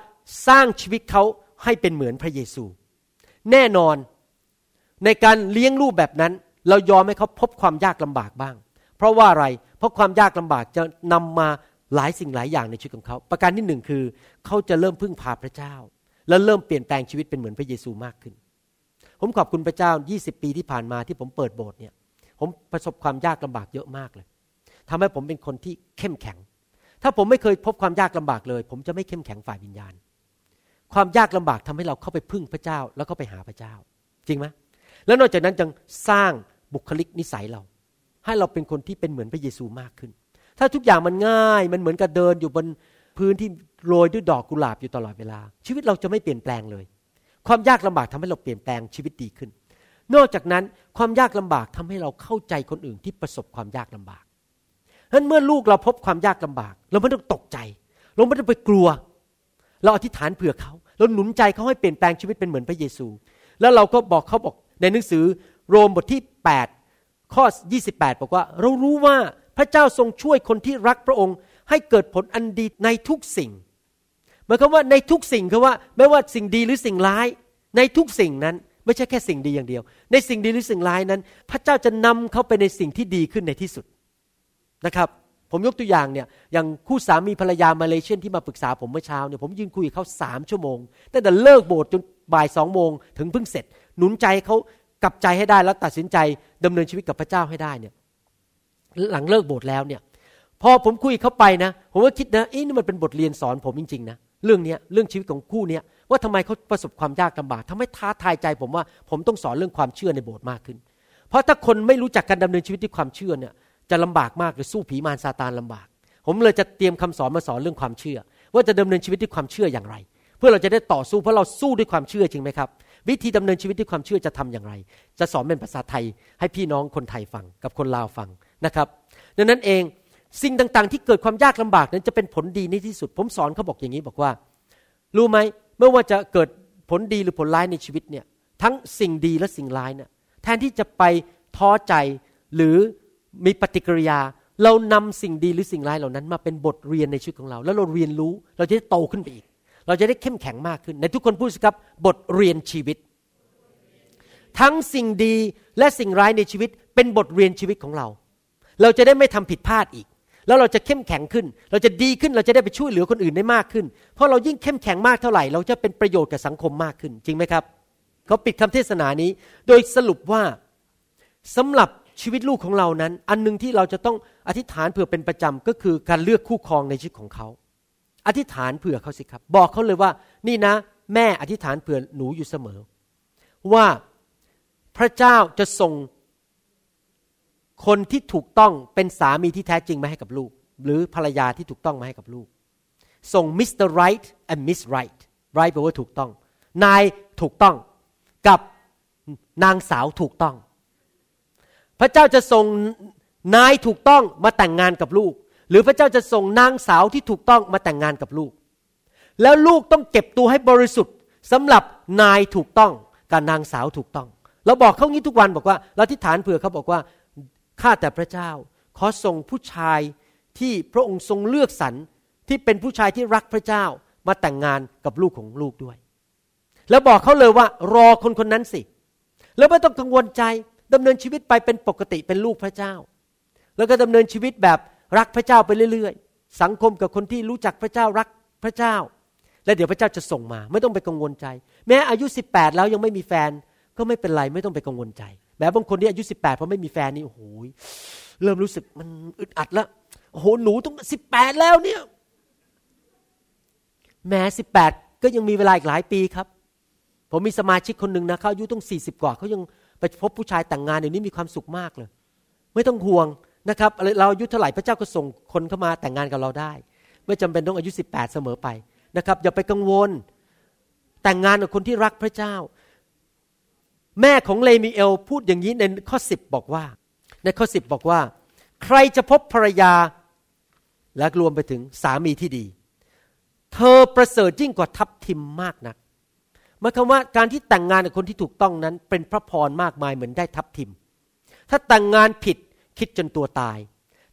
Speaker 2: สร้างชีวิตเขาให้เป็นเหมือนพระเยซู แน่นอนในการเลี้ยงลูกแบบนั้น เรายอมให้เขาพบความยากลำบากบ้าง เพราะว่าอะไร เพราะความยากลำบากจะนำมาหลายสิ่งหลายอย่างในชีวิตของเขา ประการที่หนึ่งคือ เขาจะเริ่มพึ่งพาพระเจ้า และเริ่มเปลี่ยนแปลงชีวิตเป็นเหมือนพระเยซูมากขึ้น ผมขอบคุณพระเจ้า 20 ปีที่ผ่านมาที่ผมเปิดโบสถ์เนี่ย ผมประสบความยากลำบากเยอะมากเลยทำให้ผมเป็นคนที่เข้มแข็ง ถ้าผมไม่เคยพบความยากลำบากเลย ผมจะไม่เข้มแข็งฝ่ายวิญญาณ ความยากลำบากทำให้เราเข้าไปพึ่งพระเจ้า แล้วก็ไปหาพระเจ้า จริงไหมแล้วนอกจากนั้นจังสร้างบุคลิกนิสัยเรา ให้เราเป็นคนที่เป็นเหมือนพระเยซูมากขึ้น ถ้าทุกอย่างมันง่าย มันเหมือนกับเดินอยู่บนพื้นที่โรยด้วยดอกกุหลาบอยู่ตลอดเวลา ชีวิตเราจะไม่เปลี่ยนแปลงเลย ความยากลำบากทำให้เราเปลี่ยนแปลงชีวิตดีขึ้น นอกจากนั้นความยากลำบากทำให้เราเข้าใจคนอื่นที่ประสบความยากลำบากนั้นเมื่อลูกเราพบความยากลำบาก เราไม่ต้องตกใจ เราไม่ต้องไปกลัว เราอธิษฐานเผื่อเขา เราหนุนใจเขาให้เปลี่ยนแปลงชีวิตเป็นเหมือนพระเยซู แล้วเราก็บอกเขาบอกในหนังสือโรมบทที่ 8 ข้อ 28 บอกว่า เรารู้ว่าพระเจ้าทรงช่วยคนที่รักพระองค์ ให้เกิดผลอันดีในทุกสิ่ง มายความว่าในทุกสิ่งคือว่าไม่ว่าสิ่งดีหรือสิ่งร้าย ในทุกสิ่งนั้นไม่ใช่แค่สิ่งดีอย่างเดียว ในสิ่งดีหรือสิ่งร้ายนั้น พระเจ้าจะนำเขาไปในสิ่งที่ดีขึ้นในที่สุดนะครับ ผมยกตัวอย่างเนี่ยอย่างคู่สามีภรรยามาเลเซียนที่มาปรึกษาผมเมื่อเช้าเนี่ยผมยืนคุยกับเขาสามชั่วโมงตั้งแต่เลิกโบสถ์จนบ่ายสองโมงถึงเพิ่งเสร็จ หนุนใจเขากลับใจให้ได้แล้วตัดสินใจดำเนินชีวิตกับพระเจ้าให้ได้เนี่ยหลังเลิกโบสถ์แล้วเนี่ยพอผมคุยเขาไปนะ ผมก็คิดนะเอ๊ะนี่มันเป็นบทเรียนสอนผมจริงๆนะ เรื่องนี้เรื่องชีวิตของคู่นี้ว่าทำไมเขาประสบความยากลำบากทำให้ท้าทายใจผมว่าผมต้องสอนเรื่องความเชื่อในโบสถ์มากขึ้น เพราะถ้าคนไม่รู้จักการดำเนินชีวิตด้วยความเชื่อเนี่ยจะลำบากมากเลยสู้ผีมารซาตานลำบาก ผมเลยจะเตรียมคำสอนมาสอนเรื่องความเชื่อ ว่าจะดำเนินชีวิตด้วยความเชื่ออย่างไร เพื่อเราจะได้ต่อสู้เพราะเราสู้ด้วยความเชื่อจริงไหมครับ วิธีดำเนินชีวิตด้วยความเชื่อจะทำอย่างไร จะสอนเป็นภาษาไทยให้พี่น้องคนไทยฟังกับคนลาวฟังนะครับ ดังนั้นเอง สิ่งต่างๆ ที่เกิดความยากลำบากนั้นจะเป็นผลดีในที่สุด ผมสอนเขาบอกอย่างนี้บอกว่า รู้ไหมไม่ว่าจะเกิดผลดีหรือผลร้ายในชีวิตเนี่ยทั้งสิ่งดีและสิ่งร้ายเนี่ยแทนที่จะไปท้อใจหรือมีปฏิกิริยา เรานำสิ่งดีหรือสิ่งร้ายเหล่านั้น มาเป็นบทเรียนในชีวิตของเรา แล้วเราเรียนรู้เราจะได้โตขึ้นไปอีก เราจะได้เข้มแข็งมากขึ้น ในทุกคนพูดสิครับบทเรียนชีวิต ทั้งสิ่งดีและสิ่งร้ายในชีวิต เป็นบทเรียนชีวิตของเรา เราจะได้ไม่ทำผิดพลาดอีก แล้วเราจะเข้มแข็งขึ้น เราจะดีขึ้นเราจะได้ไปช่วยเหลือคนอื่นได้มากขึ้น เพราะเรายิ่งเข้มแข็งมากเท่าไหร่ เราจะเป็นประโยชน์กับสังคมมากขึ้น จริงไหมครับเขาปิดคำเทศนานี้ โดยสรุปว่าสำหรับชีวิตลูกของเรานั้น อันหนึ่งที่เราจะต้องอธิษฐานเผื่อเป็นประจำก็คือการเลือกคู่ครองในชีวิตของเขา อธิษฐานเผื่อเขาสิครับ บอกเขาเลยว่า นี่นะ แม่อธิษฐานเผื่อหนูอยู่เสมอ ว่าพระเจ้าจะส่ง คนที่ถูกต้องเป็นสามีที่แท้จริงมาให้กับลูก หรือภรรยาที่ถูกต้องมาให้กับลูก ส่งมิสเตอร์ไรท์ and Miss Right right แปลว่าถูกต้อง นายถูกต้องกับนางสาวถูกต้อง พระเจ้าจะส่งนายถูกต้องมาแต่งงานกับลูก หรือพระเจ้าจะส่งนางสาวที่ถูกต้องมาแต่งงานกับลูก แล้วลูกต้องเก็บตัวให้บริสุทธิ์สำหรับนายถูกต้องกับนางสาวถูกต้อง เราบอกเขางี้ทุกวันบอกว่าเราทิฏฐานเผื่อเขาบอกว่า ข้าแต่พระเจ้า ขอส่งผู้ชายที่พระองค์ทรงเลือกสรรที่เป็นผู้ชายที่รักพระเจ้ามาแต่งงานกับลูกของลูกด้วย แล้วบอกเขาเลยว่ารอคนคนนั้นสิ แล้วไม่ต้องกังวลใจดำเนินชีวิตไปเป็นปกติเป็นลูกพระเจ้า แล้วก็ดำเนินชีวิตแบบรักพระเจ้าไปเรื่อย ๆ สังคมกับคนที่รู้จักพระเจ้ารักพระเจ้า และเดี๋ยวพระเจ้าจะส่งมา ไม่ต้องไปกังวลใจ แม้อายุ 18 แล้วยังไม่มีแฟนก็ไม่เป็นไรไม่ต้องไปกังวลใจ แม้บางคนที่อายุ 18พอไม่มีแฟนนี่โอ้โหเริ่มรู้สึกมันอึดอัดแล้วโอ้โหหนูต้อง 18 แล้วเนี่ยแม้18 ก็ยังมีเวลาอีกหลายปีครับ ผมมีสมาชิกคนหนึ่งนะเขาอายุต้อง 40 กว่าเขายังไปพบผู้ชายแต่งงานเดี๋ยวนี้มีความสุขมากเลย ไม่ต้องห่วงนะครับเราอายุเท่าไหร่พระเจ้าก็ส่งคนเข้ามาแต่งงานกับเราได้ ไม่จำเป็นต้องอายุ 18 เสมอไปนะครับอย่าไปกังวลแต่งงานกับคนที่รักพระเจ้า แม่ของเลมีเอลพูดอย่างนี้ในข้อ10บบอกว่า ในข้อ10บบอกว่า ใครจะพบภรรยา และรวมไปถึงสามีที่ดี เธอประเสริฐยิ่งกว่าทับทิมมากนักหมายความว่าการที่แต่งงานกับคนที่ถูกต้องนั้น เป็นพระพรมากมายเหมือนได้ทับทิม ถ้าแต่งงานผิดคิดจนตัวตาย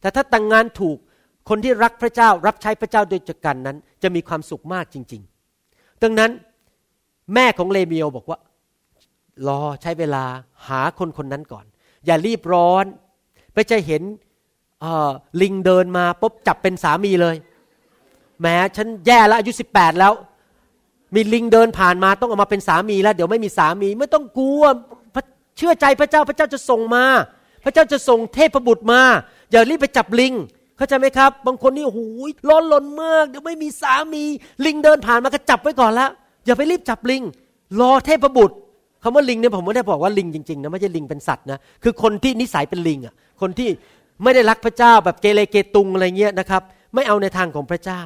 Speaker 2: แต่ถ้าแต่งงานถูกคนที่รักพระเจ้ารับใช้พระเจ้าโดยจักกันนั้น จะมีความสุขมากจริง ๆ ดังนั้นแม่ของเลเมียวบอกว่า รอใช้เวลาหาคนคนนั้นก่อน อย่ารีบร้อนไปจะเห็นลิงเดินมาปุ๊บจับเป็นสามีเลยแม้ฉันแย่แล้วอายุสิบแปดแล้ว มีลิงเดินผ่านมาต้องเอามาเป็นสามีแล้ว เดี๋ยวไม่มีสามีไม่ต้องกลัวเชื่อใจพระเจ้าพระเจ้าจะส่งมา พระเจ้าจะส่งเทพบุตรมา อย่ารีบไปจับลิงเข้าใจไหมครับ บางคนนี่โอ้โหร้อนลนมากเดี๋ยวไม่มีสามี ลิงเดินผ่านมาก็จับไว้ก่อนแล้วอย่าไปรีบจับลิง รอเทพบุตร คำว่าลิงเนี่ยผมไม่ได้บอกว่าลิงจริงๆนะไม่ใช่ลิงเป็นสัตว์นะคือคนที่นิสัยเป็นลิงอะคนที่ไม่ได้รักพระเจ้าแบบเกเรเกตุงอะไรเงี้ยนะครับ ไม่เอาในทางของพระเจ้า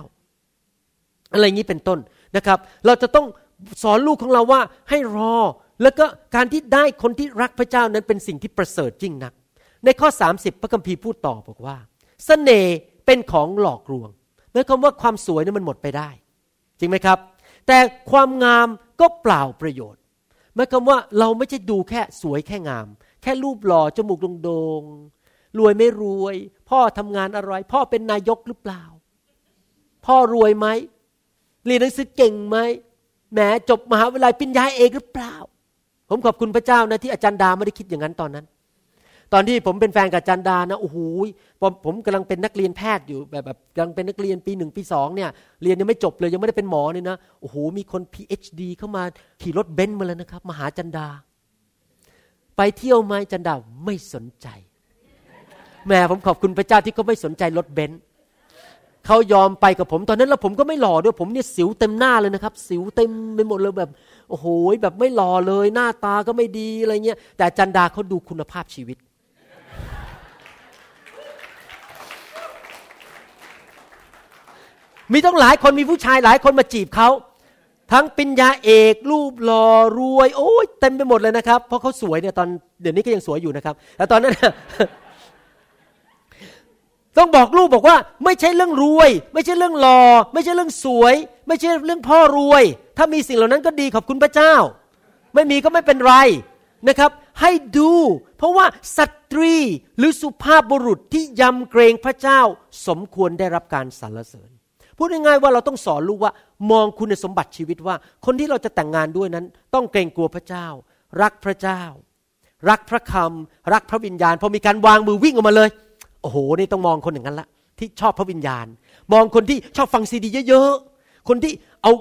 Speaker 2: อะไรงี้เป็นต้นนะครับ เราจะต้องสอนลูกของเราว่าให้รอ แล้วก็การที่ได้คนที่รักพระเจ้านั้นเป็นสิ่งที่ประเสริฐจริงนัก ในข้อ 30 พระคัมภีร์พูดต่อบอกว่าสเสน่ห์เป็นของหลอกลวงหมายความว่าความสวยนั้นมันหมดไปได้ จริงไหมครับ แต่ความงามก็เปล่าประโยชน์ หมายความว่าเราไม่ใช่ดูแค่สวยแค่งาม แค่รูปหล่อจมูกโด่งรวยไม่รวย พ่อทำงานอะไร พ่อเป็นนายกหรือเปล่า พ่อรวยไหมเรียนหนังสือเก่งไหมแหมจบมหาวิทยาลัยปริญญาเอกหรือเปล่า ผมขอบคุณพระเจ้านะที่อาจารย์ดาไม่ได้คิดอย่างนั้นตอนนั้น ตอนที่ผมเป็นแฟนกับจารย์ดานะโอ้โหผมผมกำลังเป็นนักเรียนแพทย์อยู่แบบแบบกำลังเป็นนักเรียนปีหนึ่งปีสองเนี่ยเรียนยังไม่จบเลยยังไม่ได้เป็นหมอเนี่ยนะโอ้โหมีคน PhD เข้ามาขี่รถเบนซ์มาเลยนะครับมาหาจันดา ไปเที่ยวไหมจันดาไม่สนใจแม่ผมขอบคุณพระเจ้าที่เขาไม่สนใจรถเบนซ์เขายอมไปกับผมตอนนั้นแล้วผมก็ไม่หล่อด้วยผมเนี่ยสิวเต็มหน้าเลยนะครับ สิวเต็มไปหมดเลยแบบโอ้โหแบบไม่หล่อเลย หน้าตาก็ไม่ดีอะไรเงี้ยแต่จันดาเขาดูคุณภาพชีวิต มีต้องหลายคนมีผู้ชายหลายคนมาจีบเขาทั้งปริญญาเอกรูปหล่อรวยโอ้ยเต็มไปหมดเลยนะครับ เพราะเขาสวยเนี่ยตอนเดี๋ยวนี้ก็ยังสวยอยู่นะครับแต่ตอนนั้นต้องบอกลูกบอกว่า ไม่ใช่เรื่องรวย ไม่ใช่เรื่องหล่อไม่ใช่เรื่องสวย ไม่ใช่เรื่องพ่อรวย ถ้ามีสิ่งเหล่านั้นก็ดีขอบคุณพระเจ้า ไม่มีก็ไม่เป็นไรนะครับ ให้ดู เพราะว่าสตรีหรือสุภาพบุรุษที่ยำเกรงพระเจ้า สมควรได้รับการสรรเสริญ พูดง่ายๆว่าเราต้องสอนลูกว่ามองคุณสมบัติชีวิตว่า คนที่เราจะแต่งงานด้วยนั้น ต้องเกรงกลัวพระเจ้า รักพระเจ้า รักพระคำรักพระวิญญาณพอมีการวางมือวิ่งออกมาเลย โอ้โหนี่ต้องมองคนอย่างนั้นละที่ชอบพระวิญญาณ มองคนที่ชอบฟังซีดีเยอะๆคนที่เอา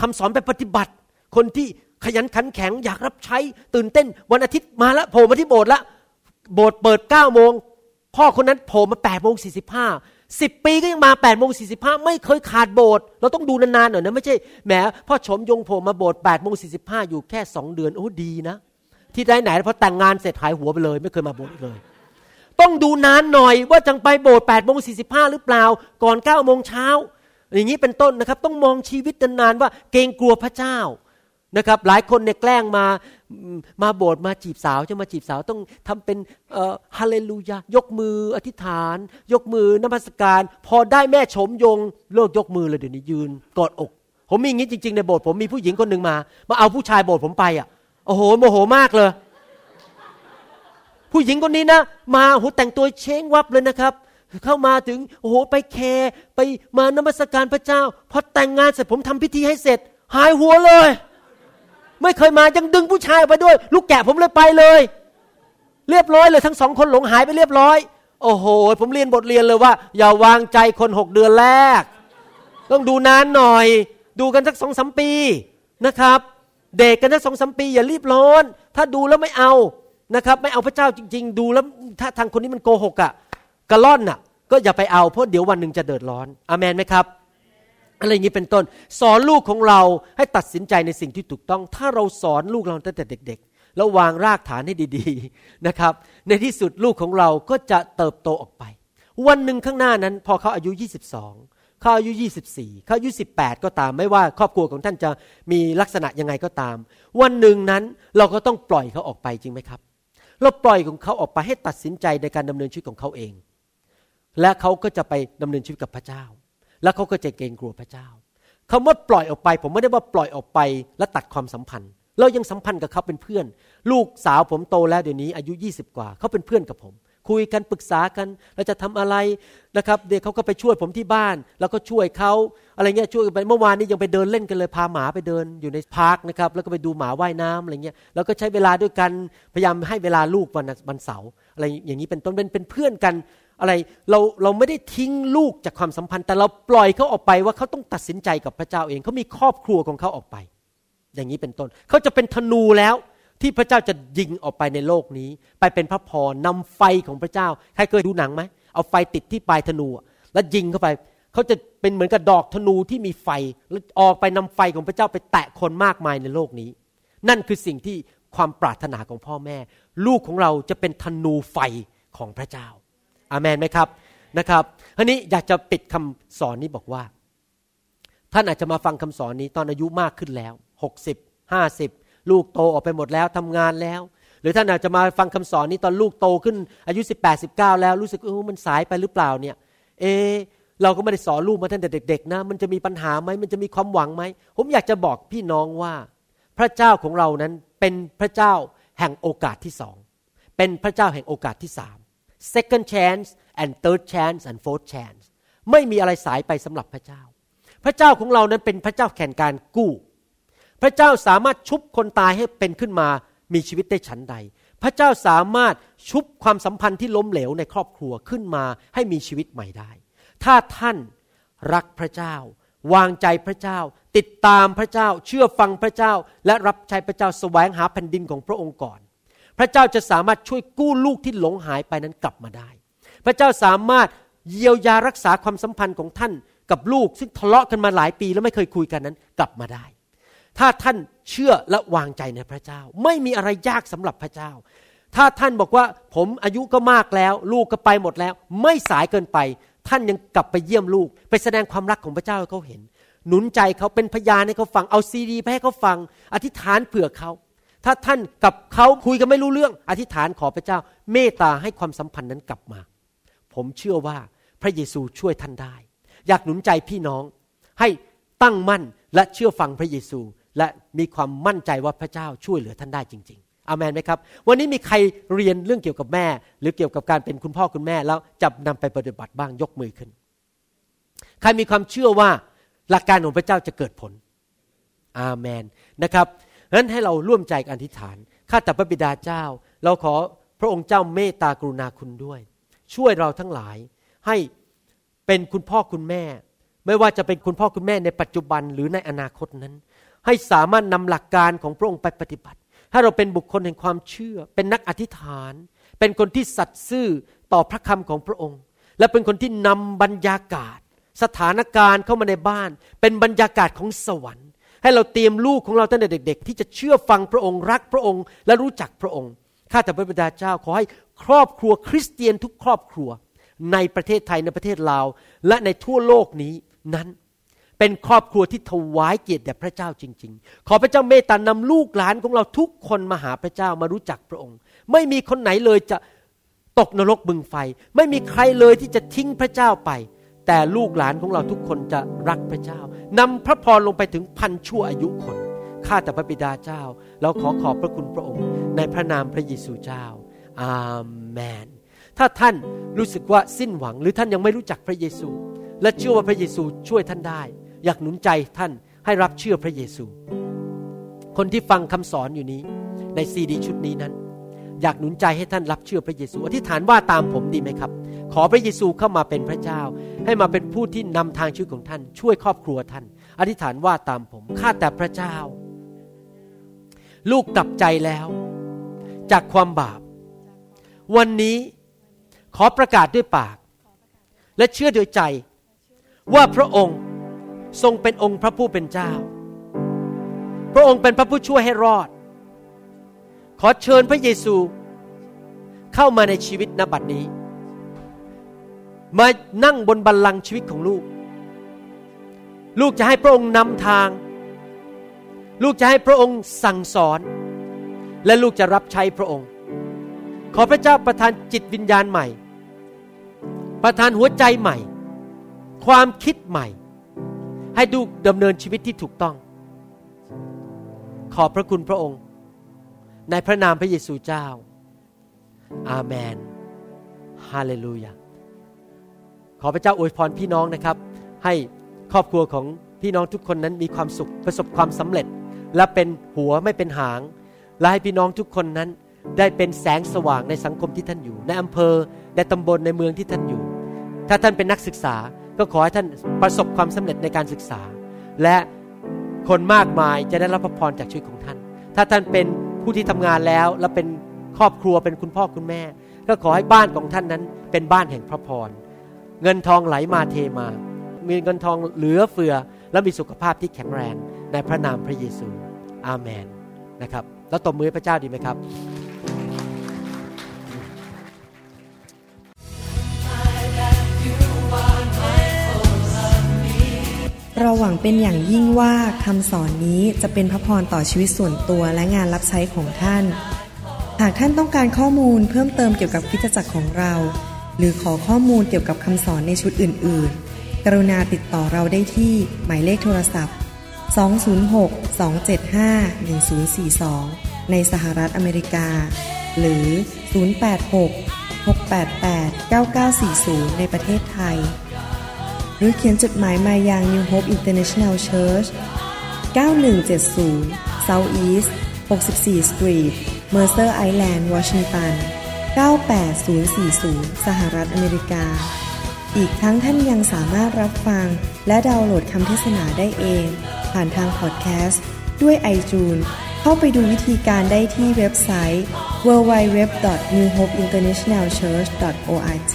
Speaker 2: คำสอนไปปฏิบัติ คนที่ขยันขันแข็งอยากรับใช้ตื่นเต้น วันอาทิตย์มาล้วโผล่มาที่โบสถ์ละโบสถ์เปิด9ก้าโมงพ่อคนนั้นโผล่มา8ปดโมงสี่สิบห้า สิบปีก็ยังมา8ปดโมงสี่สิบห้าไม่เคยขาดโบสถ์เราต้องดูนานๆหน่อยนะไม่ใช่แหมพ่อชมยงโผล่มาโบสถ์แปดโมงสี่สิบห้าอยู่แค่สองเดือนโอ้ดีนะ ที่ได้ไหนพอแต่งงานเสร็จหายหัวไปเลย ไม่เคยมาโบสถ์เลย ต้องดูนานหน่อยว่าจังไปโบสถ์แปดโมงสี่สิบห้าหรือเปล่าก่อนเก้าโมงเช้าอย่างนี้เป็นต้นนะครับ ต้องมองชีวิตนานๆว่าเกรงกลัวพระเจ้า นะครับหลายคนเนี่ยแกล้งมามาโบสถ์มาจีบสาวจะมาจีบสาวต้องทำเป็นฮาเลลูยายกมืออธิษฐาน ยกมือนมัสการ พอได้แม่ชมยงเลิกยกมือเลยเดี๋ยวนี้ยืนกอดอก ผมมีอย่างนี้จริง ๆ ในโบสถ์ผมมีผู้หญิงคนหนึ่งมา มาเอาผู้ชายโบสถ์ผมไปอะโอ้โหโมโหมากเลย ผู้หญิงคนนี้นะ มาโหแต่งตัวเช้งวับเลยนะครับเข้ามาถึงโอ้โหไปแคร์ไปมานมัสการพระเจ้าพอแต่งงานเสร็จผมทำพิธีให้เสร็จ หายหัวเลย ไม่เคยมายังดึงผู้ชายไปด้วย ลูกแกะผมเลยไปเลย เรียบร้อยเลยทั้งสองคนหลงหายไปเรียบร้อย โอ้โห ผมเรียนบทเรียนเลยว่า อย่าวางใจคนหกเดือนแรก ต้องดูนานหน่อย ดูกันสักสองสมปีนะครับ เด็กกันสักสองสมปี อย่ารีบร้อน ถ้าดูแล้วไม่เอานะครับ ไม่เอาพระเจ้าจริง ๆ ดูแล้วถ้าทางคนนี้มันโกหกอะ่ะกระล่อนอะ่ะก็อย่าไปเอาเพราะเดี๋ยววันหนึ่งจะเดือดร้อนอเมนไหมครับ อะไรอย่างนี้เป็นต้น สอนลูกของเราให้ตัดสินใจในสิ่งที่ถูกต้อง ถ้าเราสอนลูกเราตั้งแต่เด็กๆแล้ววางรากฐานให้ดีๆนะครับ ในที่สุดลูกของเราก็จะเติบโตออกไป วันหนึ่งข้างหน้านั้น พอเขาอายุ 22เขาอายุ 24เขาอายุ 18 ก็ตาม ไม่ว่าครอบครัวของท่านจะมีลักษณะยังไงก็ตาม วันหนึ่งนั้นเราก็ต้องปล่อยเขาออกไปจริงไหมครับ เราปล่อยของเขาออกไปให้ตัดสินใจในการดำเนินชีวิตของเขาเอง และเขาก็จะไปดำเนินชีวิตกับพระเจ้า แล้วเขาก็จะเกรงกลัวพระเจ้าคำว่าปล่อยออกไป ผมไม่ได้ว่าปล่อยออกไปและตัดความสัมพันธ์ เรายังสัมพันธ์กับเขาเป็นเพื่อน ลูกสาวผมโตแล้วเดี๋ยวนี้อายุ 20 กว่าเขาเป็นเพื่อนกับผม คุยกันปรึกษากันเราจะทำอะไรนะครับ เด็กเขาก็ไปช่วยผมที่บ้าน แล้วก็ช่วยเขาอะไรเงี้ยช่วยไปเมื่อวานนี้ยังไปเดินเล่นกันเลยพาหมาไปเดินอยู่ในพาร์คนะครับแล้วก็ไปดูหมาว่ายน้ำอะไรเงี้ยแล้วก็ใช้เวลาด้วยกันพยายามให้เวลาลูกวันวันเสาร์อะไรอย่างนี้เป็นต้นเป็นเป็นเพื่อนกัน อะไรเราเราไม่ได้ทิ้งลูกจากความสัมพันธ์ แต่เราปล่อยเขาออกไปว่าเขาต้องตัดสินใจกับพระเจ้าเองเขามีครอบครัวของเขาออกไป อย่างนี้เป็นต้นเขาจะเป็นธนูแล้วที่พระเจ้าจะยิงออกไปในโลกนี้ ไปเป็นพระพรนำไฟของพระเจ้าใครเคยดูหนังไหมเอาไฟติดที่ปลายธนูแล้วยิงเข้าไปเขาจะเป็นเหมือนกับดอกธนูที่มีไฟแล้วออกไปนำไฟของพระเจ้าไปแตะคนมากมายในโลกนี้ นั่นคือสิ่งที่ความปรารถนาของพ่อแม่ ลูกของเราจะเป็นธนูไฟของพระเจ้า อาเมนไหมครับนะครับทีนี้อยากจะปิดคำสอนนี้บอกว่า ท่านอาจจะมาฟังคำสอนนี้ตอนอายุมากขึ้นแล้วหกสิบห้าสิบลูกโตออกไปหมดแล้วทำงานแล้ว หรือท่านอาจจะมาฟังคำสอนนี้ตอนลูกโตขึ้นอายุสิบแปดสิบเก้าแล้วรู้สึกเออมันสายไปหรือเปล่าเนี่ย เอเราก็ไม่ได้สอนลูกมาตั้งแต่เด็ก ๆ นะ มันจะมีปัญหาไหมมันจะมีความหวังไหม ผมอยากจะบอกพี่น้องว่า พระเจ้าของเรานั้นเป็นพระเจ้าแห่งโอกาสที่สอง เป็นพระเจ้าแห่งโอกาสที่สาม second chance and third chance and fourth chance ไม่มีอะไรสายไปสำหรับพระเจ้า พระเจ้าของเรานั้นเป็นพระเจ้าแข่งการกู้ พระเจ้าสามารถชุบคนตายให้เป็นขึ้นมามีชีวิตได้ฉันใด พระเจ้าสามารถชุบความสัมพันธ์ที่ล้มเหลวในครอบครัวขึ้นมาให้มีชีวิตใหม่ได้ ถ้าท่านรักพระเจ้า วางใจพระเจ้า ติดตามพระเจ้า เชื่อฟังพระเจ้า และรับใช้พระเจ้าแสวงหาแผ่นดินของพระองค์ก่อน พระเจ้าจะสามารถช่วยกู้ลูกที่หลงหายไปนั้นกลับมาได้ พระเจ้าสามารถเยียวยารักษาความสัมพันธ์ของท่านกับลูก ซึ่งทะเลาะกันมาหลายปีแล้วไม่เคยคุยกันนั้นกลับมาได้ ถ้าท่านเชื่อและวางใจในพระเจ้า ไม่มีอะไรยากสำหรับพระเจ้า ถ้าท่านบอกว่าผมอายุก็มากแล้ว ลูกก็ไปหมดแล้ว ไม่สายเกินไป ท่านยังกลับไปเยี่ยมลูก ไปแสดงความรักของพระเจ้าให้เขาเห็น หนุนใจเขาเป็นพยานให้เขาฟังเอาซีดีไปให้เขาฟัง อธิษฐานเผื่อเขา ถ้าท่านกับเขาคุยกันไม่รู้เรื่อง อธิษฐานขอพระเจ้า เมตตาให้ความสัมพันธ์นั้นกลับมา ผมเชื่อว่าพระเยซูช่วยท่านได้ อยากหนุนใจพี่น้องให้ตั้งมั่นและเชื่อฟังพระเยซู และมีความมั่นใจว่าพระเจ้าช่วยเหลือท่านได้จริง ๆ อามนไหมครับ วันนี้มีใครเรียนเรื่องเกี่ยวกับแม่ หรือเกี่ยวกับการเป็นคุณพ่อคุณแม่แล้วจะนำไปปฏิบัติบ้างยกมือขึ้น ใครมีความเชื่อว่าหลักการของพระเจ้าจะเกิดผล อาเมนนะครับ นั้นให้เราร่วมใจกันอธิษฐานข้าแต่พระบิดาเจ้า เราขอพระองค์เจ้าเมตตากรุณาคุณด้วย ช่วยเราทั้งหลายให้เป็นคุณพ่อคุณแม่ ไม่ว่าจะเป็นคุณพ่อคุณแม่ในปัจจุบันหรือในอนาคตนั้น ให้สามารถนำหลักการของพระองค์ไปปฏิบัติให้เราเป็นบุคคลแห่งความเชื่อ เป็นนักอธิษฐาน เป็นคนที่สัตย์ซื่อต่อพระคำของพระองค์ และเป็นคนที่นำบรรยากาศ สถานการณ์เข้ามาในบ้าน เป็นบรรยากาศของสวรรค์ ให้เราเตรียมลูกของเราตั้งแต่เด็ก ๆ ที่จะเชื่อฟังพระองค์รักพระองค์ และรู้จักพระองค์ข้าแต่พระบิดาเจ้าขอให้ครอบครัวคริสเตียนทุกครอบครัว ในประเทศไทยในประเทศลาว และในทั่วโลกนี้นั้น เป็นครอบครัวที่ถวายเกียรติแด่พระเจ้าจริง ๆ ขอพระเจ้าเมตตานำลูกหลานของเราทุกคนมาหาพระเจ้ามารู้จักพระองค์ ไม่มีคนไหนเลยจะตกนรกบึงไฟ ไม่มีใครเลยที่จะทิ้งพระเจ้าไป แต่ลูกหลานของเราทุกคนจะรักพระเจ้านำพระพรลงไปถึงพันชั่วอายุคนข้าแต่พระบิดาเจ้า เราขอขอบพระคุณพระองค์ ในพระนามพระเยซูเจ้า อาเมน ถ้าท่านรู้สึกว่าสิ้นหวัง หรือท่านยังไม่รู้จักพระเยซู และเชื่อว่าพระเยซูช่วยท่านได้ อยากหนุนใจท่านให้รับเชื่อพระเยซู คนที่ฟังคำสอนอยู่นี้ ในซีดีชุดนี้นั้น อยากหนุนใจให้ท่านรับเชื่อพระเยซู อธิษฐานว่าตามผมดีไหมครับ ขอพระเยซูเข้ามาเป็นพระเจ้า ให้มาเป็นผู้ที่นำทางชีวิตของท่าน ช่วยครอบครัวท่าน อธิษฐานว่าตามผมข้าแต่พระเจ้า ลูกกลับใจแล้ว จากความบาป วันนี้ขอประกาศด้วยปาก และเชื่อโดยใจ ว่าพระองค์ทรงเป็นองค์พระผู้เป็นเจ้า พระองค์เป็นพระผู้ช่วยให้รอด ขอเชิญพระเยซูเข้ามาในชีวิตนบัดนี้ มานั่งบนบัลลังก์ชีวิตของลูก ลูกจะให้พระองค์นำทาง ลูกจะให้พระองค์สั่งสอน และลูกจะรับใช้พระองค์ ขอพระเจ้าประทานจิตวิญญาณใหม่ ประทานหัวใจใหม่ ความคิดใหม่ ให้ดูดำเนินชีวิตที่ถูกต้อง ขอบพระคุณพระองค์ ในพระนามพระเยซูเจ้า อาเมน ฮาเลลูยา ขอพระเจ้าอวยพรพี่น้องนะครับ ให้ครอบครัวของพี่น้องทุกคนนั้นมีความสุขประสบความสำเร็จ และเป็นหัวไม่เป็นหาง และให้พี่น้องทุกคนนั้น ได้เป็นแสงสว่างในสังคมที่ท่านอยู่ ในอำเภอในตำบลในเมืองที่ท่านอยู่ ถ้าท่านเป็นนักศึกษาก็ขอให้ท่านประสบความสำเร็จในการศึกษา และคนมากมายจะได้รับพระพรจากชีวิตของท่าน ถ้าท่านเป็นผู้ที่ทำงานแล้วและเป็นครอบครัวเป็นคุณพ่อคุณแม่ ก็ขอให้บ้านของท่านนั้นเป็นบ้านแห่งพระพร เงินทองไหลมาเทมา มีเงินทองเหลือเฟือ และมีสุขภาพที่แข็งแรงในพระนามพระเยซู อาเมนนะครับ แล้วตบมือพระเจ้าดีไหมครับ
Speaker 1: เราหวังเป็นอย่างยิ่งว่าคำสอนนี้จะเป็นพระพรต่อชีวิตส่วนตัวและงานรับใช้ของท่าน หากท่านต้องการข้อมูลเพิ่มเติมเกี่ยวกับคริสตจักรของเรา หรือขอข้อมูลเกี่ยวกับคำสอนในชุดอื่น ๆ กรุณาติดต่อเราได้ที่ หมายเลขโทรศัพท์ 206-275-1042 ในสหรัฐอเมริกา หรือ 086-688-9940 ในประเทศไทย หรือเขียนจดหมายมายัง New Hope International Church 9170 South East 64 Street Mercer Island Washington 98040 สหรัฐอเมริกา อีกทั้งท่านยังสามารถรับฟัง และดาวน์โหลดคำเทศนาได้เอง ผ่านทางพอดแคสต์ด้วยไอจูนเข้าไปดูวิธีการได้ที่เว็บไซต์ www.newhopeinternationalchurch.org